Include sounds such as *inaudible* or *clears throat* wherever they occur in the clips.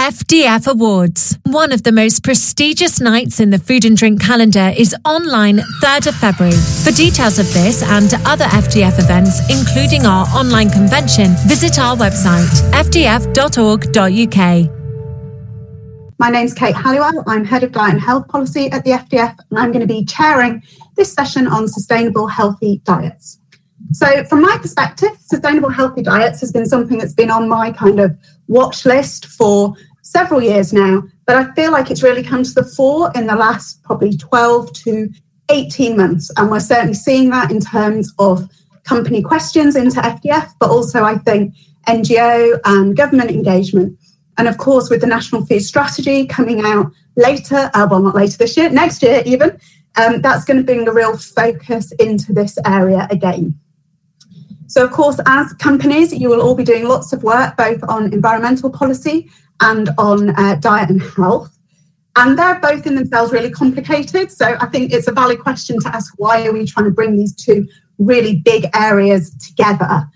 FDF Awards. One of the most prestigious nights in the food and drink calendar is online 3rd of February. For details of this and other FDF events, including our online convention, visit our website fdf.org.uk. My name's Kate Halliwell. I'm Head of Diet and Health Policy at the FDF, and I'm going to be chairing this session on sustainable healthy diets. So, from my perspective, sustainable healthy diets has been something that's been on my kind of watch list for several years now, but I feel like it's really come to the fore in the last probably 12 to 18 months. And we're certainly seeing that in terms of company questions into FDF, but also, I think, NGO and government engagement. And of course, with the National Food Strategy coming out later, uh, well, not later this year, next year even, um, that's going to bring a real focus into this area again. So, of course, as companies, you will all be doing lots of work both on environmental policy and on uh, diet and health. And they're both in themselves really complicated. So, I think it's a valid question to ask why are we trying to bring these two really big areas together?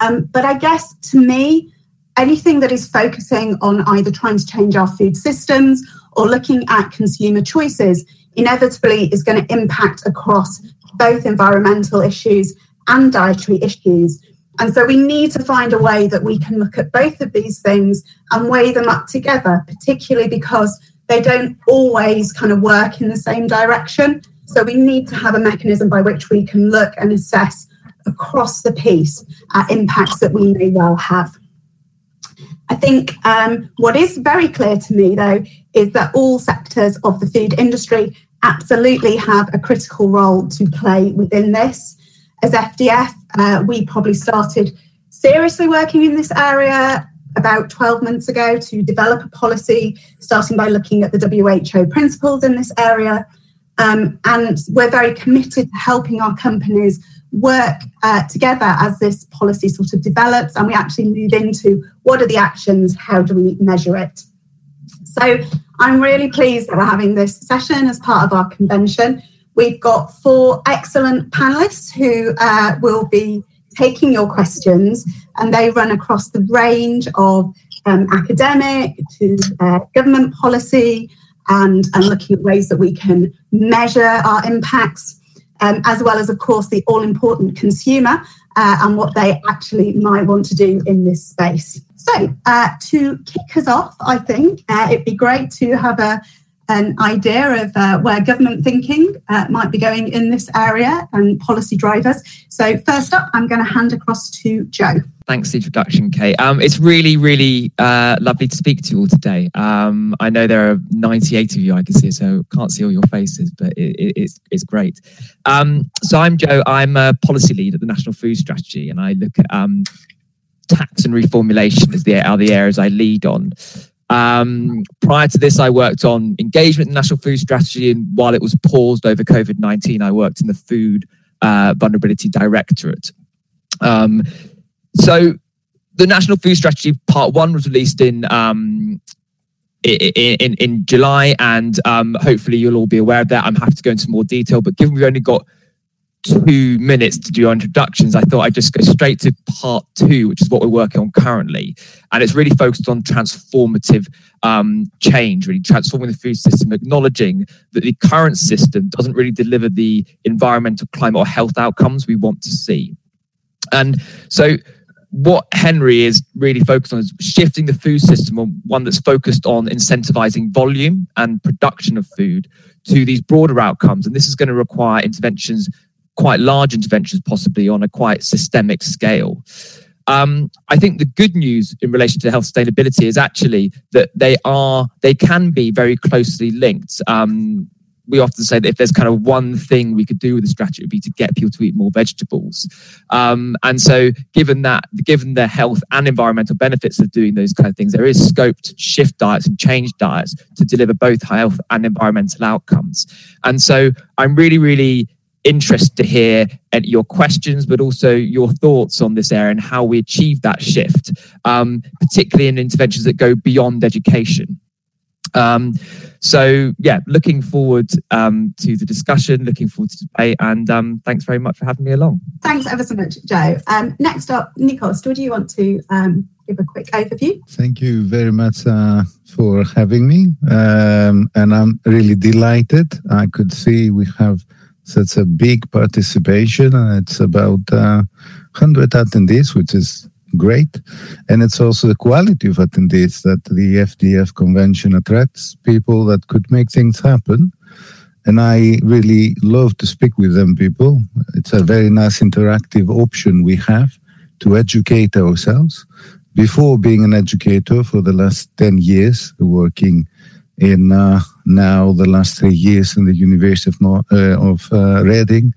Um, but I guess to me, anything that is focusing on either trying to change our food systems or looking at consumer choices inevitably is going to impact across both environmental issues and dietary issues. And so we need to find a way that we can look at both of these things and weigh them up together, particularly because they don't always kind of work in the same direction. So we need to have a mechanism by which we can look and assess across the piece uh, impacts that we may well have. I think um, what is very clear to me, though, is that all sectors of the food industry absolutely have a critical role to play within this as FDF, uh, we probably started seriously working in this area about 12 months ago to develop a policy, starting by looking at the WHO principles in this area. Um, and we're very committed to helping our companies work uh, together as this policy sort of develops and we actually move into what are the actions, how do we measure it. So I'm really pleased that we're having this session as part of our convention. We've got four excellent panelists who uh, will be taking your questions, and they run across the range of um, academic to uh, government policy and, and looking at ways that we can measure our impacts, um, as well as, of course, the all important consumer uh, and what they actually might want to do in this space. So, uh, to kick us off, I think uh, it'd be great to have a an idea of uh, where government thinking uh, might be going in this area and policy drivers. So, first up, I'm going to hand across to Joe. Thanks for the introduction, Kate. Um, it's really, really uh, lovely to speak to you all today. Um, I know there are 98 of you I can see, so can't see all your faces, but it, it, it's, it's great. Um, so, I'm Joe. I'm a policy lead at the National Food Strategy, and I look at um, tax and reformulation as the, are the areas I lead on. Um, prior to this, I worked on engagement national food strategy, and while it was paused over COVID 19, I worked in the food uh, vulnerability directorate. Um, so, the national food strategy part one was released in um, in, in, in July, and um, hopefully you'll all be aware of that. I'm happy to go into more detail, but given we've only got two minutes to do our introductions, I thought I'd just go straight to part two, which is what we're working on currently. And it's really focused on transformative um, change, really transforming the food system, acknowledging that the current system doesn't really deliver the environmental, climate, or health outcomes we want to see. And so, what Henry is really focused on is shifting the food system on one that's focused on incentivizing volume and production of food to these broader outcomes. And this is going to require interventions quite large interventions, possibly on a quite systemic scale. Um, I think the good news in relation to health sustainability is actually that they are they can be very closely linked. Um, we often say that if there's kind of one thing we could do with the strategy, it would be to get people to eat more vegetables. Um, and so, given that, given the health and environmental benefits of doing those kind of things, there is scope to shift diets and change diets to deliver both health and environmental outcomes. And so, I'm really, really interested to hear your questions, but also your thoughts on this area and how we achieve that shift, um, particularly in interventions that go beyond education. Um, so, yeah, looking forward um, to the discussion, looking forward to debate, and um, thanks very much for having me along. Thanks ever so much, Joe. Um, next up, Nikos, do you want to um, give a quick overview. Thank you very much uh, for having me. Um, and I'm really delighted. I could see we have such a big participation, and it's about uh, 100 attendees, which is great. And it's also the quality of attendees that the FDF convention attracts people that could make things happen. And I really love to speak with them people. It's a very nice interactive option we have to educate ourselves. Before being an educator for the last 10 years, working in uh, now the last three years in the University of, North, uh, of uh, Reading,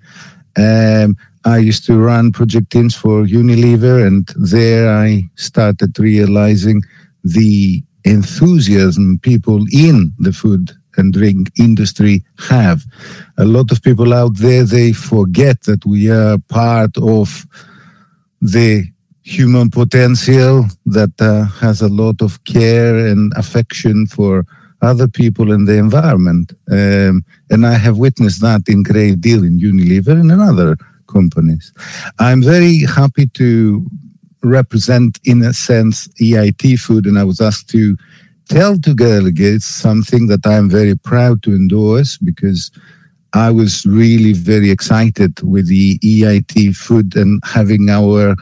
um, I used to run project teams for Unilever, and there I started realizing the enthusiasm people in the food and drink industry have. A lot of people out there, they forget that we are part of the human potential that uh, has a lot of care and affection for other people and the environment. Um, and I have witnessed that in great deal in Unilever and in other companies. I'm very happy to represent, in a sense, EIT Food, and I was asked to tell to delegates something that I'm very proud to endorse because I was really very excited with the EIT Food and having our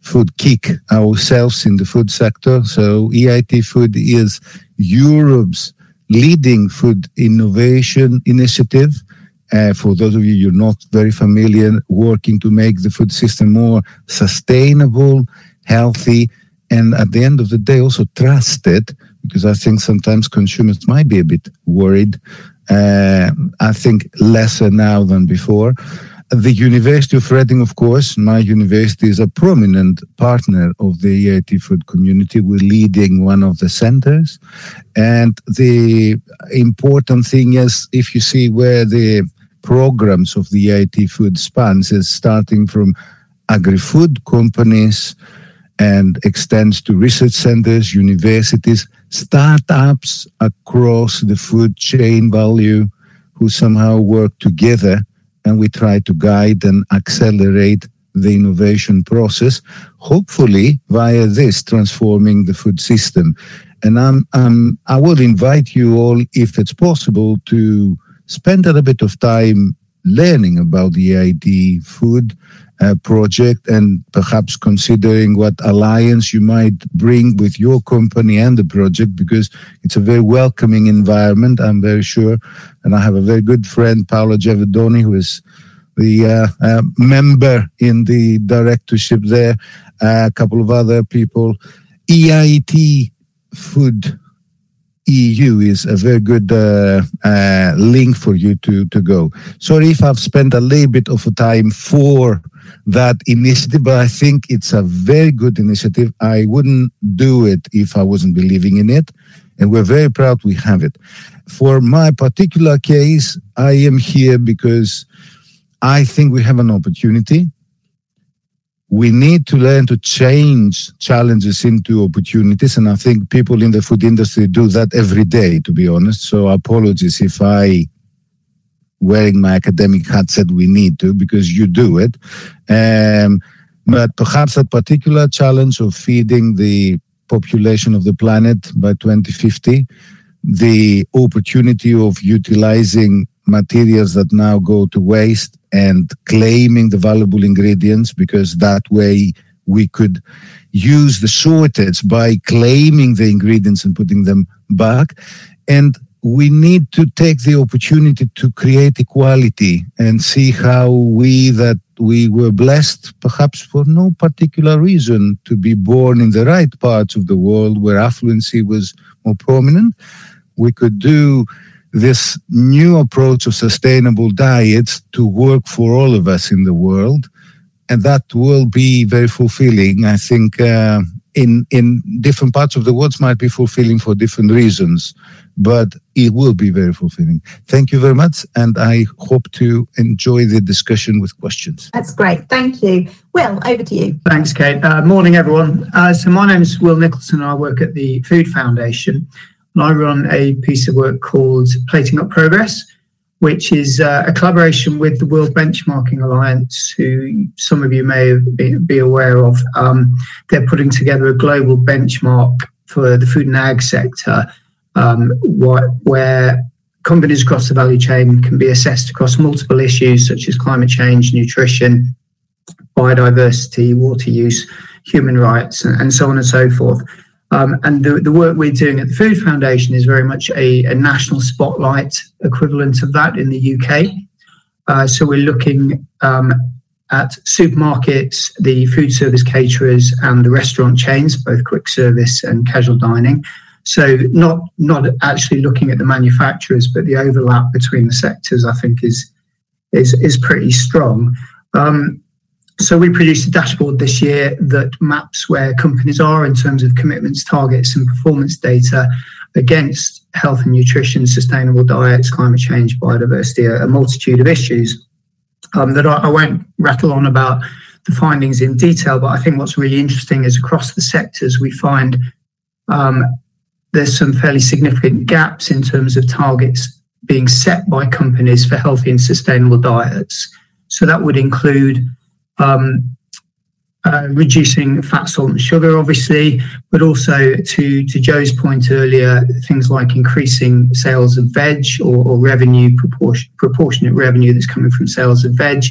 food kick ourselves in the food sector. So EIT Food is Europe's leading food innovation initiative uh, for those of you you're not very familiar, working to make the food system more sustainable, healthy, and at the end of the day also trusted, because I think sometimes consumers might be a bit worried. Uh, I think lesser now than before. The University of Reading, of course, my university is a prominent partner of the EIT food community. We're leading one of the centers. And the important thing is, if you see where the programs of the EIT food spans is starting from agri-food companies and extends to research centers, universities, startups across the food chain value who somehow work together and we try to guide and accelerate the innovation process, hopefully via this transforming the food system. And I'm, I'm, I will invite you all, if it's possible, to spend a little bit of time learning about the EIT food project and perhaps considering what alliance you might bring with your company and the project because it's a very welcoming environment, I'm very sure. And I have a very good friend, Paolo Giavedoni, who is the uh, uh, member in the directorship there, uh, a couple of other people. EIT food EU is a very good uh, uh, link for you to, to go. Sorry if I've spent a little bit of time for that initiative, but I think it's a very good initiative. I wouldn't do it if I wasn't believing in it. And we're very proud we have it. For my particular case, I am here because I think we have an opportunity we need to learn to change challenges into opportunities. And I think people in the food industry do that every day, to be honest. So apologies if I, wearing my academic hat, said we need to, because you do it. Um, but perhaps that particular challenge of feeding the population of the planet by 2050, the opportunity of utilizing materials that now go to waste and claiming the valuable ingredients because that way we could use the shortage by claiming the ingredients and putting them back. And we need to take the opportunity to create equality and see how we that we were blessed, perhaps for no particular reason, to be born in the right parts of the world where affluency was more prominent. We could do this new approach of sustainable diets to work for all of us in the world. And that will be very fulfilling. I think uh, in, in different parts of the world might be fulfilling for different reasons, but it will be very fulfilling. Thank you very much. And I hope to enjoy the discussion with questions. That's great. Thank you. Will, over to you. Thanks, Kate. Uh, morning, everyone. Uh, so my name is Will Nicholson. I work at the Food Foundation. I run a piece of work called Plating Up Progress, which is uh, a collaboration with the World Benchmarking Alliance, who some of you may be, be aware of. Um, they're putting together a global benchmark for the food and ag sector, um, where companies across the value chain can be assessed across multiple issues such as climate change, nutrition, biodiversity, water use, human rights, and, so on and so forth. Um, and the, the work we're doing at the Food Foundation is very much a, a national spotlight equivalent of that in the UK. Uh, so we're looking um, at supermarkets, the food service caterers, and the restaurant chains, both quick service and casual dining. So not not actually looking at the manufacturers, but the overlap between the sectors, I think, is is is pretty strong. Um, so we produced a dashboard this year that maps where companies are in terms of commitments, targets, and performance data against health and nutrition, sustainable diets, climate change, biodiversity, a, multitude of issues um, that I, I, won't rattle on about the findings in detail. But I think what's really interesting is across the sectors we find um, there's some fairly significant gaps in terms of targets being set by companies for healthy and sustainable diets. So that would include um, uh, reducing fat, salt, and sugar, obviously, but also to to Joe's point earlier, things like increasing sales of veg or, or revenue proportion, proportionate revenue that's coming from sales of veg,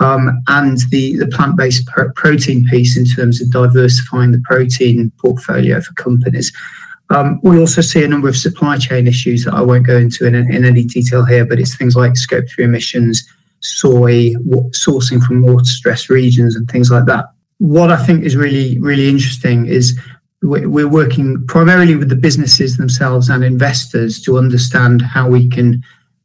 um, and the the plant based pr- protein piece in terms of diversifying the protein portfolio for companies. Um, we also see a number of supply chain issues that I won't go into in, in any detail here, but it's things like scope three emissions, soy, sourcing from water stress regions, and things like that. What I think is really, really interesting is we're working primarily with the businesses themselves and investors to understand how we can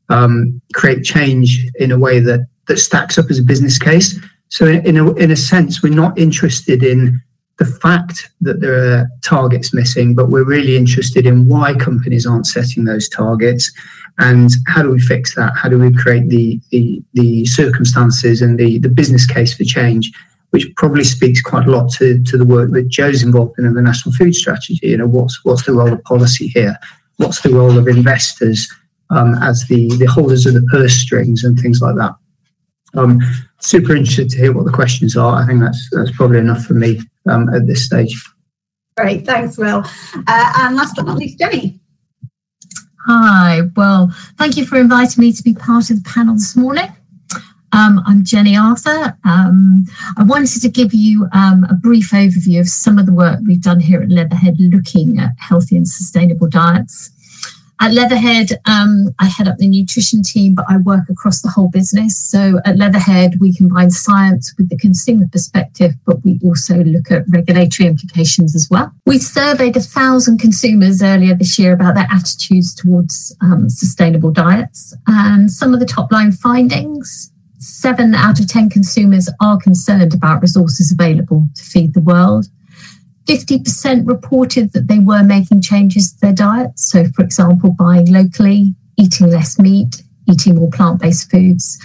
um, create change in a way that that stacks up as a business case. So, in a, in a sense, we're not interested in the fact that there are targets missing, but we're really interested in why companies aren't setting those targets and how do we fix that? How do we create the the, the circumstances and the, the business case for change, which probably speaks quite a lot to, to the work that Joe's involved in in the National Food Strategy. You know, what's what's the role of policy here? What's the role of investors um, as the, the holders of the purse strings and things like that? Um, super interested to hear what the questions are. I think that's that's probably enough for me um, at this stage. Great, thanks, Will. Uh, and last but not least, Jenny. Hi, well, thank you for inviting me to be part of the panel this morning. Um, I'm Jenny Arthur. Um, I wanted to give you um, a brief overview of some of the work we've done here at Leatherhead looking at healthy and sustainable diets. At Leatherhead, um, I head up the nutrition team, but I work across the whole business. So at Leatherhead, we combine science with the consumer perspective, but we also look at regulatory implications as well. We surveyed a thousand consumers earlier this year about their attitudes towards um, sustainable diets. And some of the top line findings seven out of 10 consumers are concerned about resources available to feed the world. 50% reported that they were making changes to their diet. So, for example, buying locally, eating less meat, eating more plant based foods.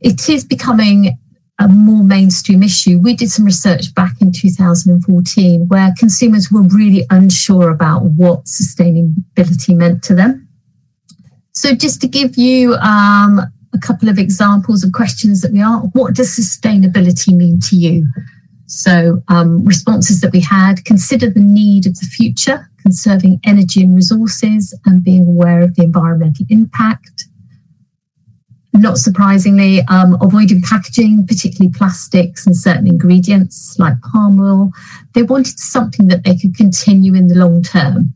It is becoming a more mainstream issue. We did some research back in 2014 where consumers were really unsure about what sustainability meant to them. So, just to give you um, a couple of examples of questions that we are, what does sustainability mean to you? So, um, responses that we had consider the need of the future, conserving energy and resources, and being aware of the environmental impact. Not surprisingly, um, avoiding packaging, particularly plastics and certain ingredients like palm oil. They wanted something that they could continue in the long term.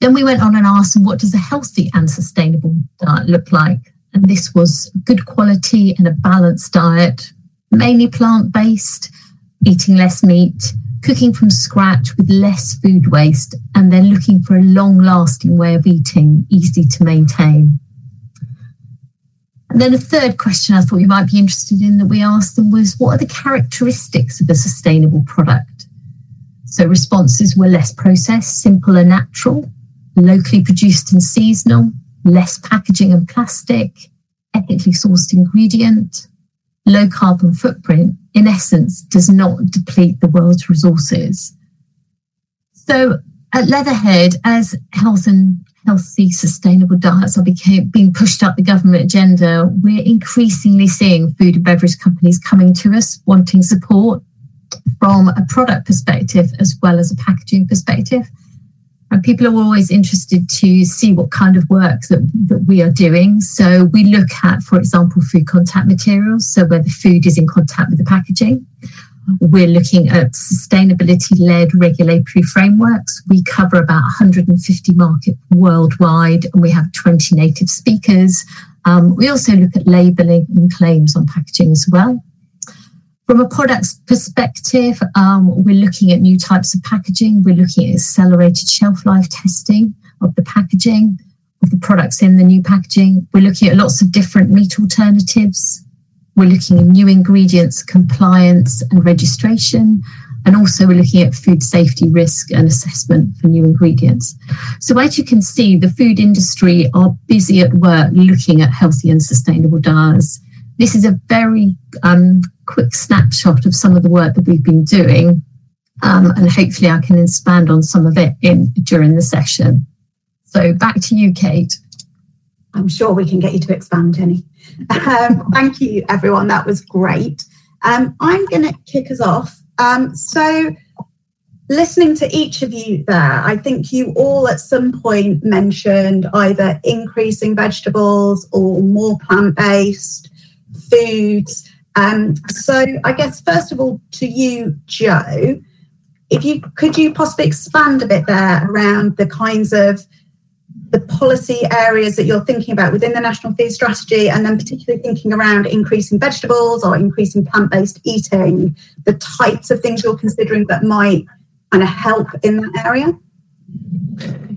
Then we went on and asked them, what does a healthy and sustainable diet look like? And this was good quality and a balanced diet Mm-hmm. mainly plant based, eating less meat, cooking from scratch with less food waste, and then looking for a long lasting way of eating, easy to maintain. And then a third question I thought you might be interested in that we asked them was what are the characteristics of a sustainable product? So responses were less processed, simple and natural, locally produced and seasonal, less packaging and plastic, ethically sourced ingredient, low carbon footprint, in essence, does not deplete the world's resources. So at Leatherhead, as health and healthy, sustainable diets are became, being pushed up the government agenda, we're increasingly seeing food and beverage companies coming to us wanting support from a product perspective as well as a packaging perspective. And people are always interested to see what kind of work that, that we are doing. So we look at, for example, food contact materials, so where the food is in contact with the packaging. We're looking at sustainability led regulatory frameworks. We cover about 150 markets worldwide and we have 20 native speakers. Um, we also look at labelling and claims on packaging as well. From a products perspective, um, we're looking at new types of packaging. We're looking at accelerated shelf life testing of the packaging, of the products in the new packaging. We're looking at lots of different meat alternatives. We're looking at new ingredients, compliance and registration. And also, we're looking at food safety risk and assessment for new ingredients. So, as you can see, the food industry are busy at work looking at healthy and sustainable diets. This is a very um, quick snapshot of some of the work that we've been doing. Um, and hopefully I can expand on some of it in during the session. So back to you, Kate. I'm sure we can get you to expand, Jenny. Um, thank you, everyone. That was great. Um, I'm going to kick us off. Um, so, listening to each of you there, I think you all at some point mentioned either increasing vegetables or more plant based foods. Um, so I guess first of all, to you, Joe, if you could you possibly expand a bit there around the kinds of the policy areas that you're thinking about within the national food strategy, and then particularly thinking around increasing vegetables or increasing plant-based eating, the types of things you're considering that might kind of help in that area.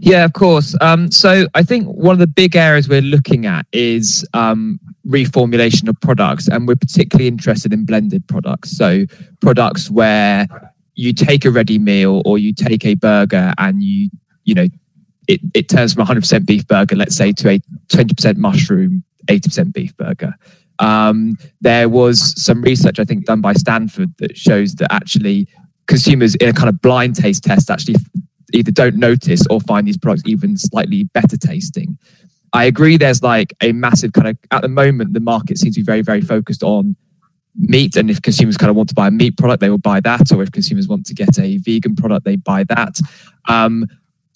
Yeah, of course. Um, so I think one of the big areas we're looking at is um, reformulation of products, and we're particularly interested in blended products. So products where you take a ready meal or you take a burger and you you know it, it turns from 100% beef burger, let's say, to a 20% mushroom, 80% beef burger. Um, there was some research, I think, done by Stanford that shows that actually consumers in a kind of blind taste test actually either don't notice or find these products even slightly better tasting. I agree. There's like a massive kind of at the moment the market seems to be very very focused on meat, and if consumers kind of want to buy a meat product, they will buy that, or if consumers want to get a vegan product, they buy that. Um,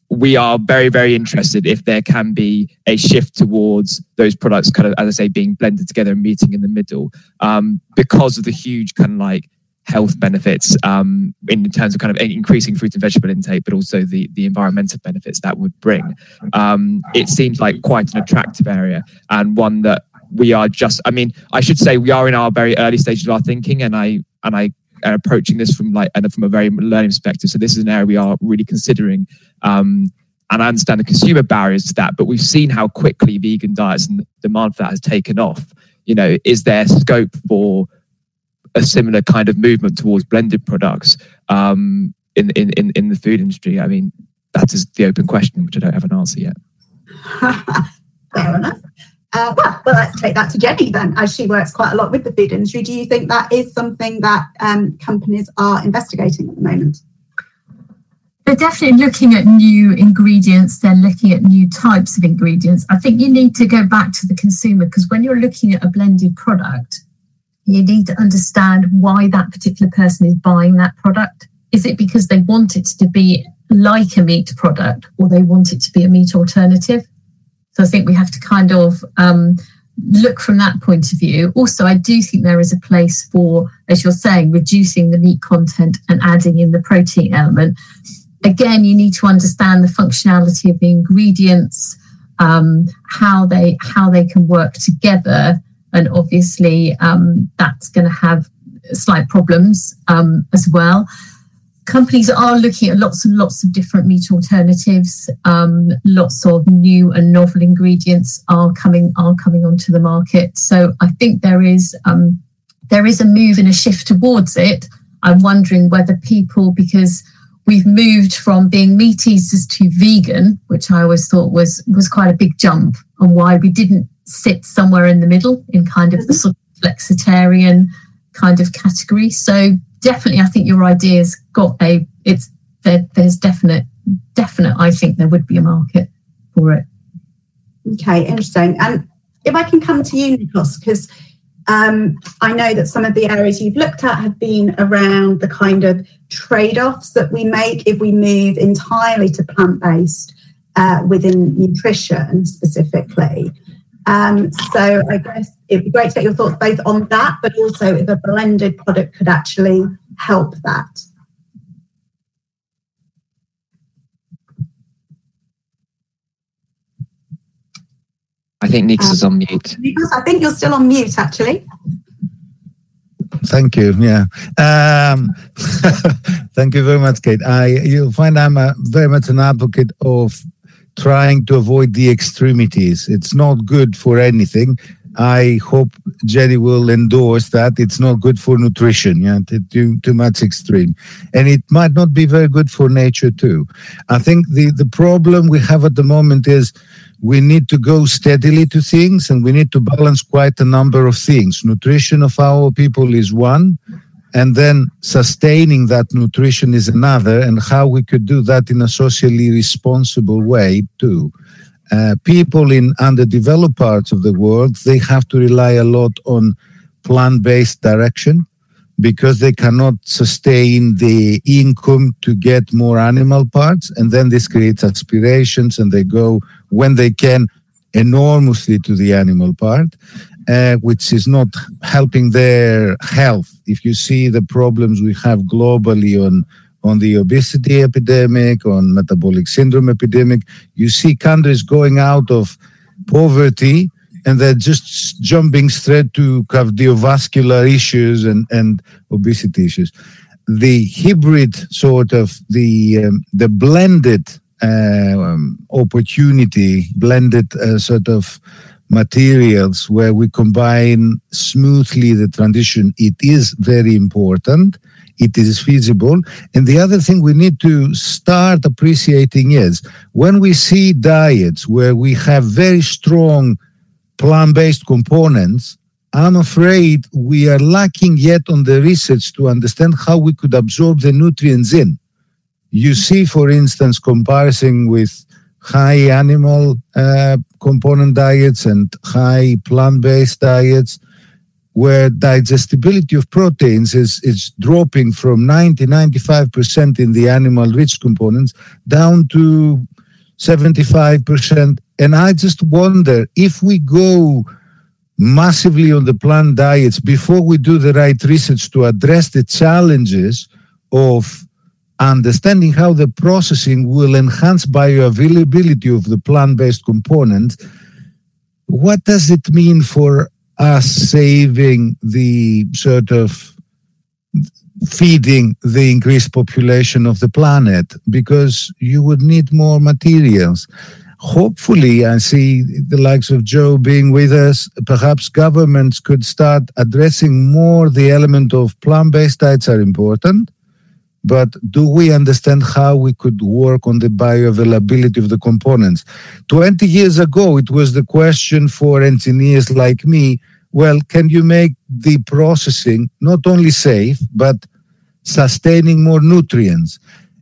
we are very very interested if there can be a shift towards those products kind of as i say being blended together and meeting in the middle um, because of the huge kind of like health benefits um, in terms of kind of increasing fruit and vegetable intake, but also the the environmental benefits that would bring. Um, it seems like quite an attractive area and one that we are just. I mean, I should say we are in our very early stages of our thinking, and I and I am approaching this from like and from a very learning perspective. So this is an area we are really considering. Um, and I understand the consumer barriers to that, but we've seen how quickly vegan diets and demand for that has taken off. You know, is there scope for a similar kind of movement towards blended products um, in, in, in, in the food industry? I mean, that is the open question, which I don't have an answer yet. *laughs* Fair enough. Uh, well, well, let's take that to Jenny then, as she works quite a lot with the food industry. Do you think that is something that um, companies are investigating at the moment? They're definitely looking at new ingredients. They're looking at new types of ingredients. I think you need to go back to the consumer because when you're looking at a blended product, you need to understand why that particular person is buying that product. Is it because they want it to be like a meat product or they want it to be a meat alternative? So I think we have to kind of um, look from that point of view. Also, I do think there is a place for, as you're saying, reducing the meat content and adding in the protein element. Again, you need to understand the functionality of the ingredients, um, how they how they can work together and obviously um, that's going to have slight problems um, as well. Companies are looking at lots and lots of different meat alternatives. Um, lots of new and novel ingredients are coming are coming onto the market. So I think there is um, there is a move and a shift towards it. I'm wondering whether people because we've moved from being meat eaters to vegan, which I always thought was was quite a big jump, and why we didn't sit somewhere in the middle in kind of the mm-hmm. sort of flexitarian kind of category. So definitely, I think your idea's got a. It's there, there's definite, definite. I think there would be a market for it. Okay, interesting. And if I can come to you, Nikos, because um, I know that some of the areas you've looked at have been around the kind of trade offs that we make if we move entirely to plant based uh, within nutrition specifically. Um, so I guess it'd be great to get your thoughts both on that, but also if a blended product could actually help that. I think Nikos um, is on mute. Nikos, I think you're still on mute, actually. Thank you. Yeah. Um, *laughs* thank you very much, Kate. I you'll find I'm a, very much an advocate of trying to avoid the extremities. It's not good for anything. I hope Jenny will endorse that. It's not good for nutrition, yeah, too, too much extreme. And it might not be very good for nature too. I think the, the problem we have at the moment is we need to go steadily to things and we need to balance quite a number of things. Nutrition of our people is one, and then sustaining that nutrition is another, and how we could do that in a socially responsible way too. Uh, people in underdeveloped parts of the world they have to rely a lot on plant-based direction because they cannot sustain the income to get more animal parts and then this creates aspirations and they go when they can enormously to the animal part uh, which is not helping their health. If you see the problems we have globally on on the obesity epidemic, on metabolic syndrome epidemic, you see countries going out of poverty and they're just jumping straight to cardiovascular issues and, and obesity issues. The hybrid sort of the um, the blended uh, um, opportunity, blended uh, sort of materials where we combine smoothly the transition, it is very important. It is feasible. And the other thing we need to start appreciating is when we see diets where we have very strong plant based components, I'm afraid we are lacking yet on the research to understand how we could absorb the nutrients in. You see, for instance, comparison with high animal uh, component diets and high plant-based diets where digestibility of proteins is, is dropping from 90 95% in the animal rich components down to 75% and i just wonder if we go massively on the plant diets before we do the right research to address the challenges of understanding how the processing will enhance bioavailability of the plant-based components, what does it mean for us saving the sort of feeding the increased population of the planet? Because you would need more materials. Hopefully, I see the likes of Joe being with us. Perhaps governments could start addressing more the element of plant-based diets are important but do we understand how we could work on the bioavailability of the components? 20 years ago, it was the question for engineers like me well, can you make the processing not only safe, but sustaining more nutrients?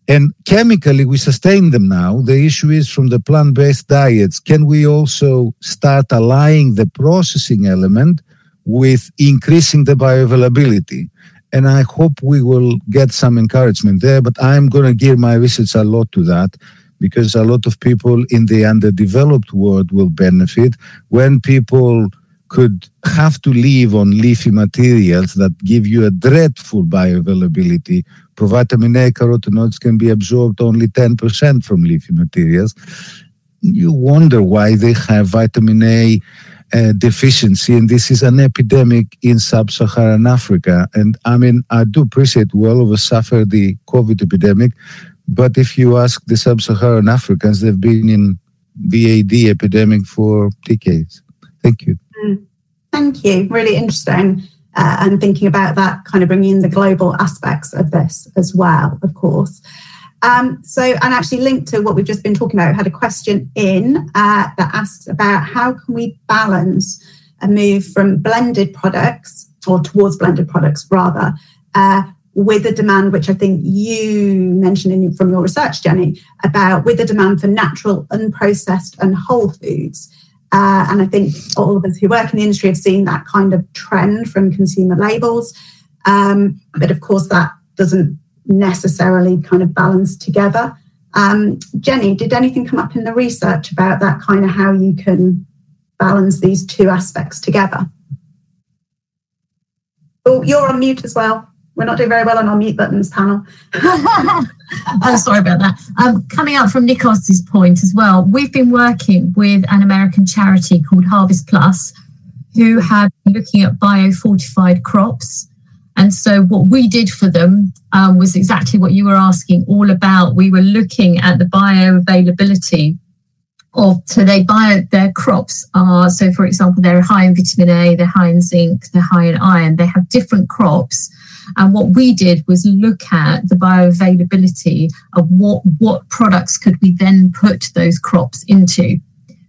And chemically, we sustain them now. The issue is from the plant based diets, can we also start aligning the processing element with increasing the bioavailability? And I hope we will get some encouragement there. But I'm going to gear my research a lot to that because a lot of people in the underdeveloped world will benefit when people could have to live on leafy materials that give you a dreadful bioavailability. Provitamin A carotenoids can be absorbed only 10% from leafy materials. You wonder why they have vitamin A deficiency, and this is an epidemic in sub-Saharan Africa. And I mean, I do appreciate we all of us suffer the COVID epidemic, but if you ask the sub-Saharan Africans, they've been in VAD epidemic for decades. Thank you. Mm. Thank you. Really interesting. Uh, and thinking about that, kind of bringing in the global aspects of this as well, of course. Um, so, and actually linked to what we've just been talking about, had a question in uh, that asks about how can we balance a move from blended products or towards blended products rather uh, with a demand, which I think you mentioned in, from your research, Jenny, about with a demand for natural, unprocessed, and whole foods. Uh, and I think all of us who work in the industry have seen that kind of trend from consumer labels. Um, but of course, that doesn't necessarily kind of balanced together. Um, Jenny, did anything come up in the research about that kind of how you can balance these two aspects together? Oh, you're on mute as well. We're not doing very well on our mute buttons panel. I'm *laughs* sorry about that. Um, coming up from Nikos's point as well, we've been working with an American charity called Harvest Plus, who have been looking at biofortified crops. And so, what we did for them um, was exactly what you were asking all about. We were looking at the bioavailability of so they buy their crops are so for example they're high in vitamin A, they're high in zinc, they're high in iron. They have different crops and what we did was look at the bioavailability of what, what products could we then put those crops into.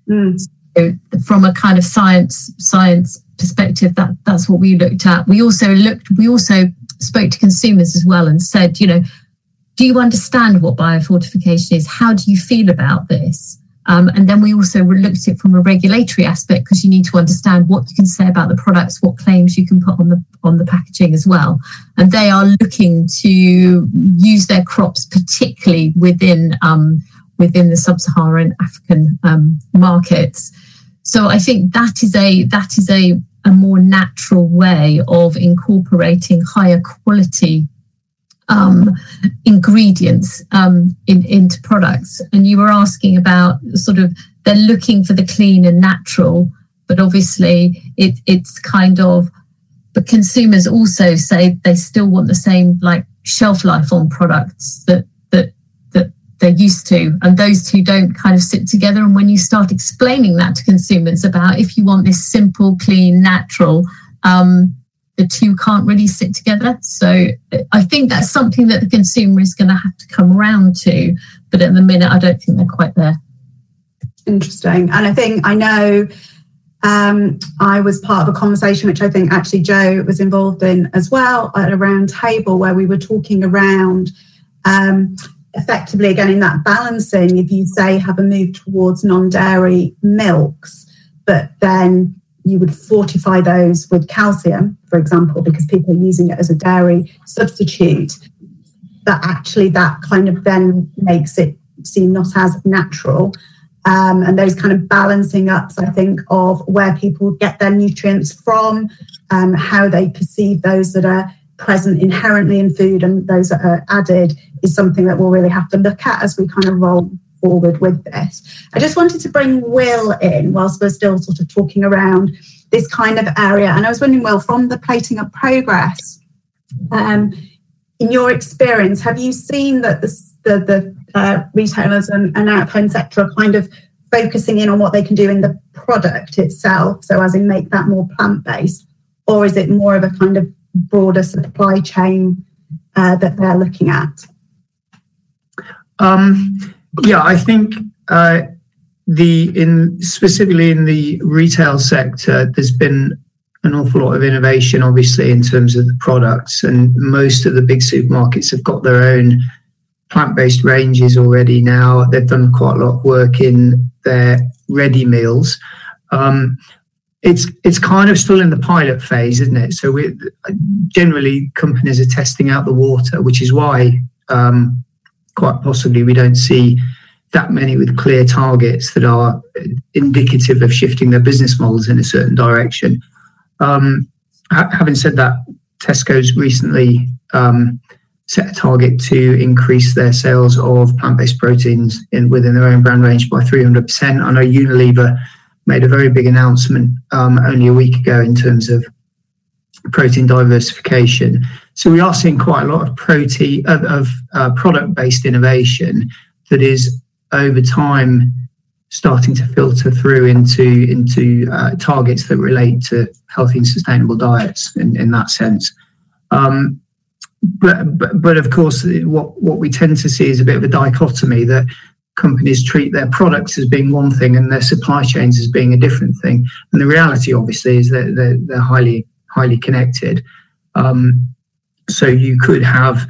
Mm. So from a kind of science science perspective, that, that's what we looked at. We also looked, we also spoke to consumers as well and said, you know, do you understand what biofortification is? How do you feel about this? Um, and then we also looked at it from a regulatory aspect because you need to understand what you can say about the products, what claims you can put on the on the packaging as well. And they are looking to use their crops, particularly within um, within the sub-Saharan African um, markets. So I think that is a that is a a more natural way of incorporating higher quality um, ingredients um, in, into products. And you were asking about sort of they're looking for the clean and natural, but obviously it, it's kind of. But consumers also say they still want the same like shelf life on products that they're used to, and those two don't kind of sit together. And when you start explaining that to consumers about if you want this simple, clean, natural, um, the two can't really sit together. So I think that's something that the consumer is going to have to come around to. But at the minute, I don't think they're quite there. Interesting. And I think I know um, I was part of a conversation which I think actually Joe was involved in as well at a round table where we were talking around um, effectively again in that balancing. If you say have a move towards non dairy milks, but then you would fortify those with calcium, for example, because people are using it as a dairy substitute, that actually that kind of then makes it seem not as natural. Um, and those kind of balancing ups, I think, of where people get their nutrients from, um, how they perceive those that are present inherently in food and those that are added is something that we'll really have to look at as we kind of roll forward with this. I just wanted to bring Will in whilst we're still sort of talking around this kind of area. And I was wondering, Will, from the plating up progress, um, in your experience, have you seen that the, the, the uh, retailers and, and out home sector are kind of focusing in on what they can do in the product itself, so as in make that more plant based, or is it more of a kind of broader supply chain uh, that they're looking at? Um, yeah, I think uh, the in specifically in the retail sector, there's been an awful lot of innovation, obviously, in terms of the products, and most of the big supermarkets have got their own plant-based ranges already now. They've done quite a lot of work in their ready meals. Um, it's it's kind of still in the pilot phase, isn't it? So we generally companies are testing out the water, which is why um, quite possibly we don't see that many with clear targets that are indicative of shifting their business models in a certain direction. Um, ha- having said that, Tesco's recently um, set a target to increase their sales of plant-based proteins in, within their own brand range by 300%. I know Unilever made a very big announcement um, only a week ago in terms of protein diversification. So we are seeing quite a lot of protein of, of uh, product-based innovation that is over time starting to filter through into into uh, targets that relate to healthy and sustainable diets in, in that sense. Um, but, but but of course, what what we tend to see is a bit of a dichotomy that companies treat their products as being one thing and their supply chains as being a different thing. And the reality, obviously, is that they're, they're highly highly connected. Um, So you could have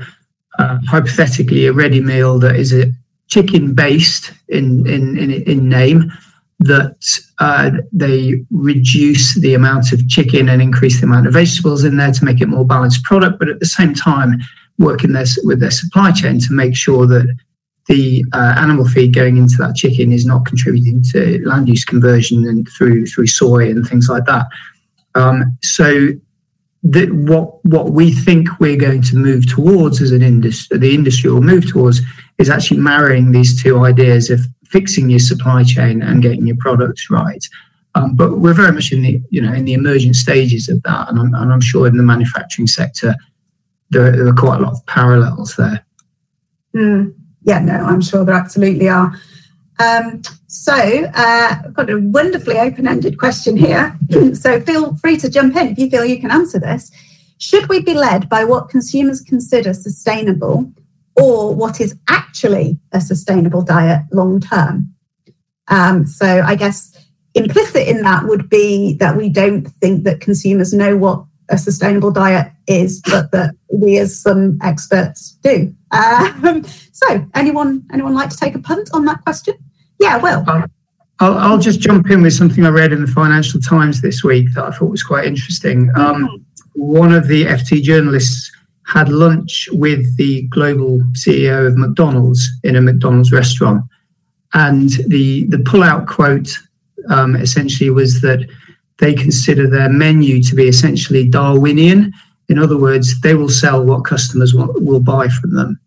uh, hypothetically a ready meal that is a chicken based in, in, in, in name that uh, they reduce the amount of chicken and increase the amount of vegetables in there to make it more balanced product, but at the same time working their, with their supply chain to make sure that the uh, animal feed going into that chicken is not contributing to land use conversion and through through soy and things like that. Um, so that what what we think we're going to move towards as an industry, the industry will move towards is actually marrying these two ideas of fixing your supply chain and getting your products right. Um, but we're very much in the you know in the emergent stages of that, and I'm, and I'm sure in the manufacturing sector there, there, are quite a lot of parallels there. Mm, yeah, no, I'm sure there absolutely are. Um, so uh, I've got a wonderfully open-ended question here. *clears throat* so feel free to jump in if you feel you can answer this. Should we be led by what consumers consider sustainable or what is actually a sustainable diet long term. Um, so I guess implicit in that would be that we don't think that consumers know what a sustainable diet is, but that we as some experts do. Um, so anyone anyone like to take a punt on that question? Yeah, Will. I'll, I'll, just jump in with something I read in the Financial Times this week that I thought was quite interesting. Um, mm-hmm. One of the FT journalists had lunch with the global CEO of McDonald's in a McDonald's restaurant. And the, the pull-out quote um, essentially was that they consider their menu to be essentially Darwinian. In other words, they will sell what customers will, will buy from them.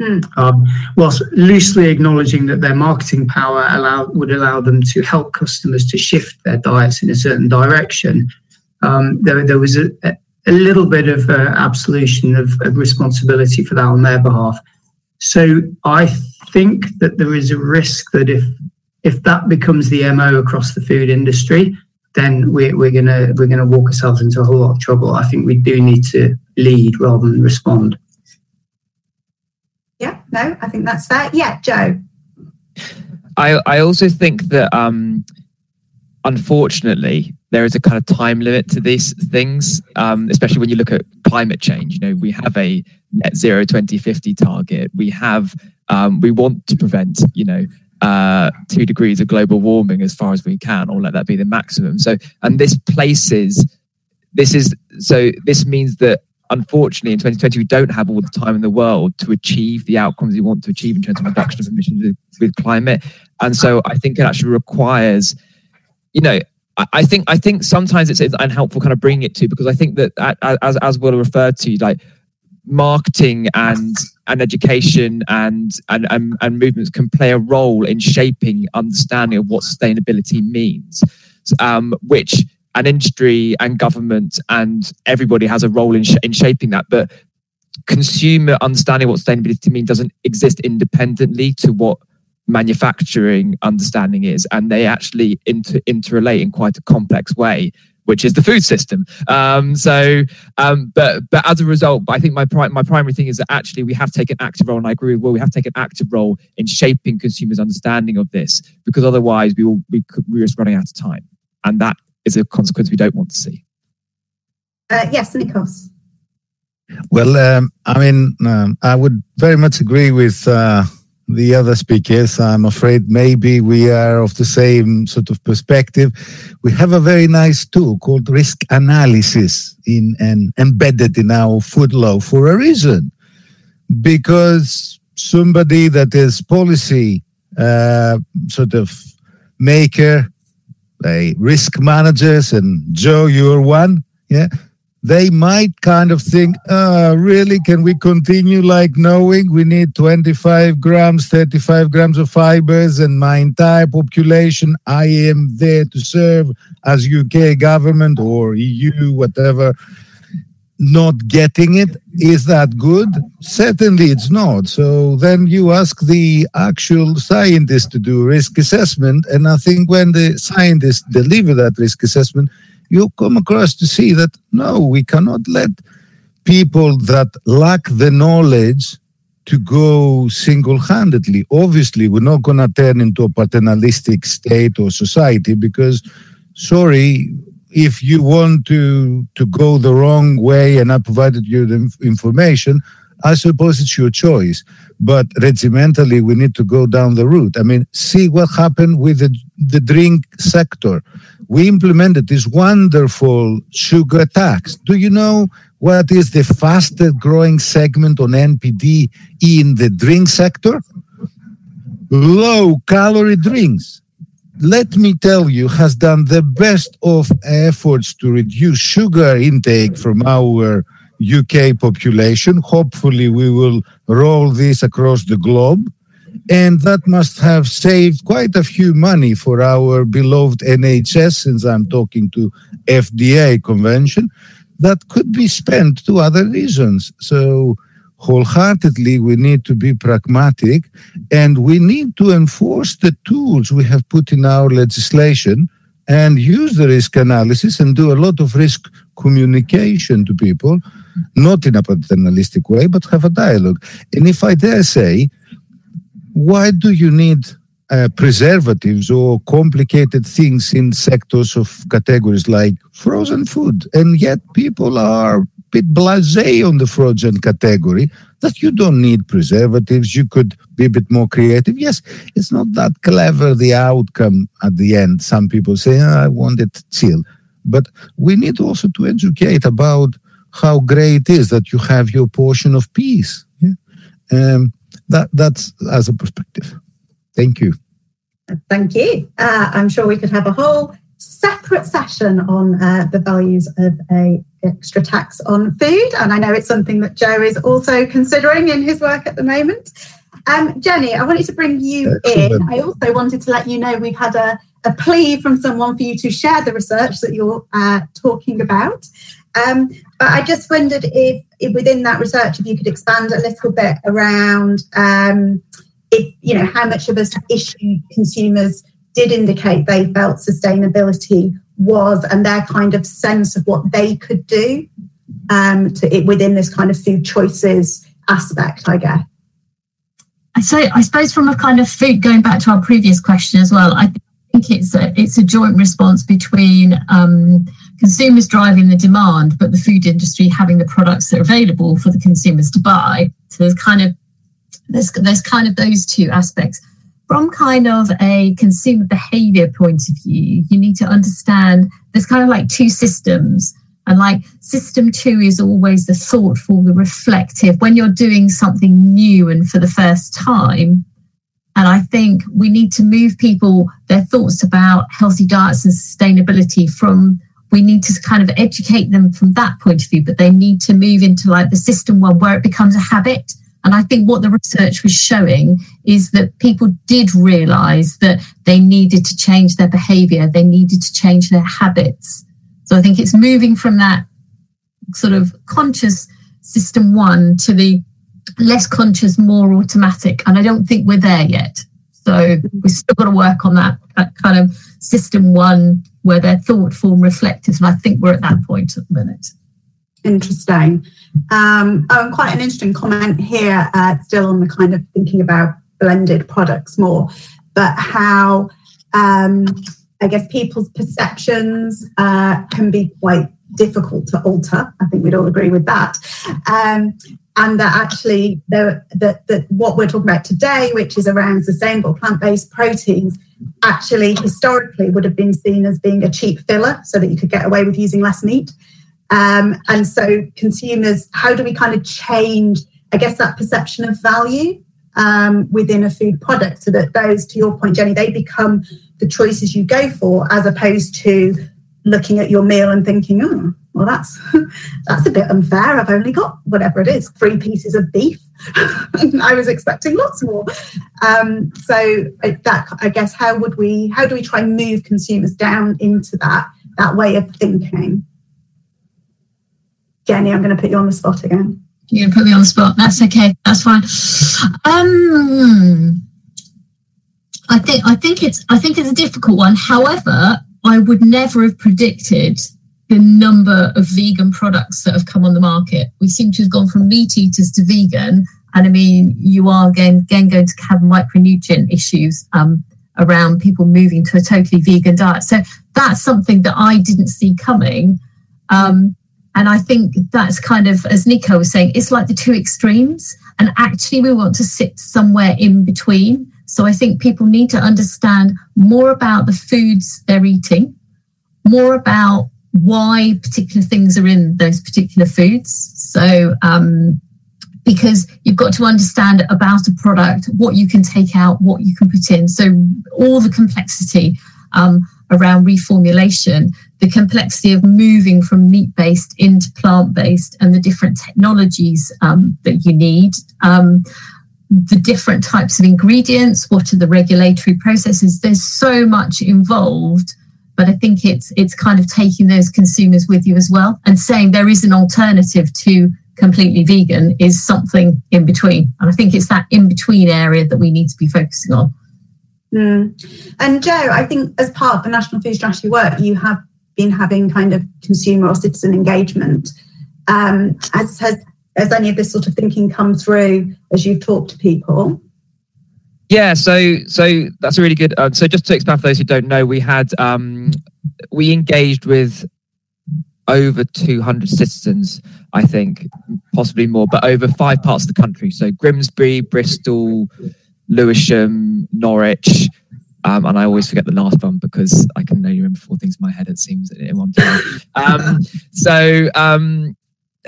Mm. Um, whilst loosely acknowledging that their marketing power allow, would allow them to help customers to shift their diets in a certain direction, um, there, there was a, a little bit of uh, absolution of, of, responsibility for that on their behalf. So I think that there is a risk that if if that becomes the mo across the food industry, then we're, we're gonna we're gonna walk ourselves into a whole lot of trouble. I think we do need to lead rather than respond. No, I think that's fair. Yeah, Joe. I I also think that um, unfortunately there is a kind of time limit to these things, um, especially when you look at climate change. You know, we have a net zero 2050 target. We have, um, we want to prevent, you know, uh, two degrees of global warming as far as we can, or let that be the maximum. So, and this places, this is, so this means that unfortunately in 2020 we don't have all the time in the world to achieve the outcomes we want to achieve in terms of reduction of emissions with, with climate. And so I think it actually requires, you know, I think I think sometimes it's, it's unhelpful kind of bringing it to because I think that as as Will referred to like marketing and and education and, and and and movements can play a role in shaping understanding of what sustainability means, um, which an industry and government and everybody has a role in sh- in shaping that, but consumer understanding what sustainability means doesn't exist independently to what manufacturing understanding is, and they actually inter- interrelate in quite a complex way, which is the food system. Um, so, um, but but as a result, I think my pri- my primary thing is that actually we have taken active role, and I agree with Will, we have taken an active role in shaping consumers' understanding of this, because otherwise we will we could we risk running out of time, and that is a consequence we don't want to see. Uh, yes, Nikos. Well, um, I mean, um, I would very much agree with uh, the other speakers. I'm afraid maybe we are of the same sort of perspective. We have a very nice tool called risk analysis in and embedded in our food law for a reason. Because somebody that is policy uh, sort of maker, a risk managers, and Joe, you're one, yeah, they might kind of think, uh, really, can we continue like knowing? We need 25 grams, 35 grams of fibers, and my entire population, I am there to serve as UK government or EU, whatever, not getting it? Is that good? Certainly it's not. So then you ask the actual scientist to do risk assessment. And I think when the scientists deliver that risk assessment, you come across to see that no, we cannot let people that lack the knowledge to go single-handedly. Obviously, we're not going to turn into a paternalistic state or society because, sorry, if you want to to go the wrong way and I provided you the information, I suppose it's your choice. But regimentally, we need to go down the route. I mean, see what happened with the, the drink sector. We implemented this wonderful sugar tax. Do you know what is the fastest growing segment on NPD in the drink sector? Low calorie drinks. Let me tell you, has done the best of efforts to reduce sugar intake from our UK population. Hopefully, we will roll this across the globe. And that must have saved quite a few money for our beloved NHS, since I'm talking to FDF convention, that could be spent to other reasons. So, wholeheartedly, we need to be pragmatic and we need to enforce the tools we have put in our legislation and use the risk analysis and do a lot of risk communication to people not in a paternalistic way, but have a dialogue. And if I dare say, why do you need uh, preservatives or complicated things in sectors of categories like frozen food? And yet people are bit blasé on the frozen category that you don't need preservatives. You could be a bit more creative. Yes, it's not that clever, the outcome at the end. Some people say, oh, I want it chill. But we need also to educate about how great it is that you have your portion of peas. Yeah? Um, that that's as a perspective. Thank you. Thank you. Uh, I'm sure we could have a whole separate session on uh, the values of a extra tax on food, and I know it's something that Joe is also considering in his work at the moment. Um, Jenny, I wanted to bring you Excellent. in. I also wanted to let you know we've had a, a plea from someone for you to share the research that you're uh, talking about. Um, but I just wondered if, if, within that research, if you could expand a little bit around um, if you know how much of a issue consumers did indicate they felt sustainability was, and their kind of sense of what they could do um, to it within this kind of food choices aspect, I guess. So I suppose from a kind of food, going back to our previous question as well, I think it's a, it's a joint response between um, consumers driving the demand, but the food industry having the products that are available for the consumers to buy. So there's kind of there's there's kind of those two aspects. From kind of a consumer behavior point of view, you need to understand there's kind of like two systems. And like system two is always the thoughtful, the reflective. When you're doing something new and for the first time, and I think we need to move people, their thoughts about healthy diets and sustainability from we need to kind of educate them from that point of view, but they need to move into like the system one where it becomes a habit. And I think what the research was showing is that people did realize that they needed to change their behavior, they needed to change their habits. So I think it's moving from that sort of conscious system one to the less conscious, more automatic. And I don't think we're there yet. So we've still got to work on that, that kind of system one where they're thoughtful and reflective. And I think we're at that point at the minute. Interesting. Um, oh, and quite an interesting comment here, uh, still on the kind of thinking about blended products more, but how um, I guess people's perceptions uh, can be quite difficult to alter. I think we'd all agree with that. Um, and that actually the, the, what we're talking about today, which is around sustainable plant-based proteins, actually historically would have been seen as being a cheap filler so that you could get away with using less meat. Um, and so consumers, how do we kind of change, I guess, that perception of value um, within a food product so that those, to your point, Jenny, they become the choices you go for as opposed to looking at your meal and thinking, oh, well, that's *laughs* that's a bit unfair. I've only got whatever it is, three pieces of beef. *laughs* I was expecting lots more. Um, so that I guess how would we how do we try and move consumers down into that that way of thinking? Jenny, I'm going to put you on the spot again. You're going to put me on the spot. That's okay. That's fine. Um, I think I think it's I think it's a difficult one. However, I would never have predicted the number of vegan products that have come on the market. We seem to have gone from meat eaters to vegan. And I mean, you are again, again going to have micronutrient issues um, around people moving to a totally vegan diet. So that's something that I didn't see coming. Um, and I think that's kind of, as Nico was saying, it's like the two extremes. And actually, we want to sit somewhere in between. So I think people need to understand more about the foods they're eating, more about why particular things are in those particular foods. So, um, because you've got to understand about a product, what you can take out, what you can put in. So, all the complexity um, around reformulation, the complexity of moving from meat based into plant based, and the different technologies um, that you need. Um, the different types of ingredients, what are the regulatory processes? There's so much involved, but I think it's it's kind of taking those consumers with you as well and saying there is an alternative to completely vegan is something in between. And I think it's that in between area that we need to be focusing on. Mm. And Joe, I think as part of the National Food Strategy work, you have been having kind of consumer or citizen engagement. Um, as has has any of this sort of thinking come through as you've talked to people? Yeah, so so that's a really good. Uh, so just to explain for those who don't know, we had um, we engaged with over 200 citizens, I think, possibly more, but over five parts of the country. So Grimsby, Bristol, Lewisham, Norwich, um, and I always forget the last one because I can only remember four things in my head. It seems at one time. Um, *laughs* so, um,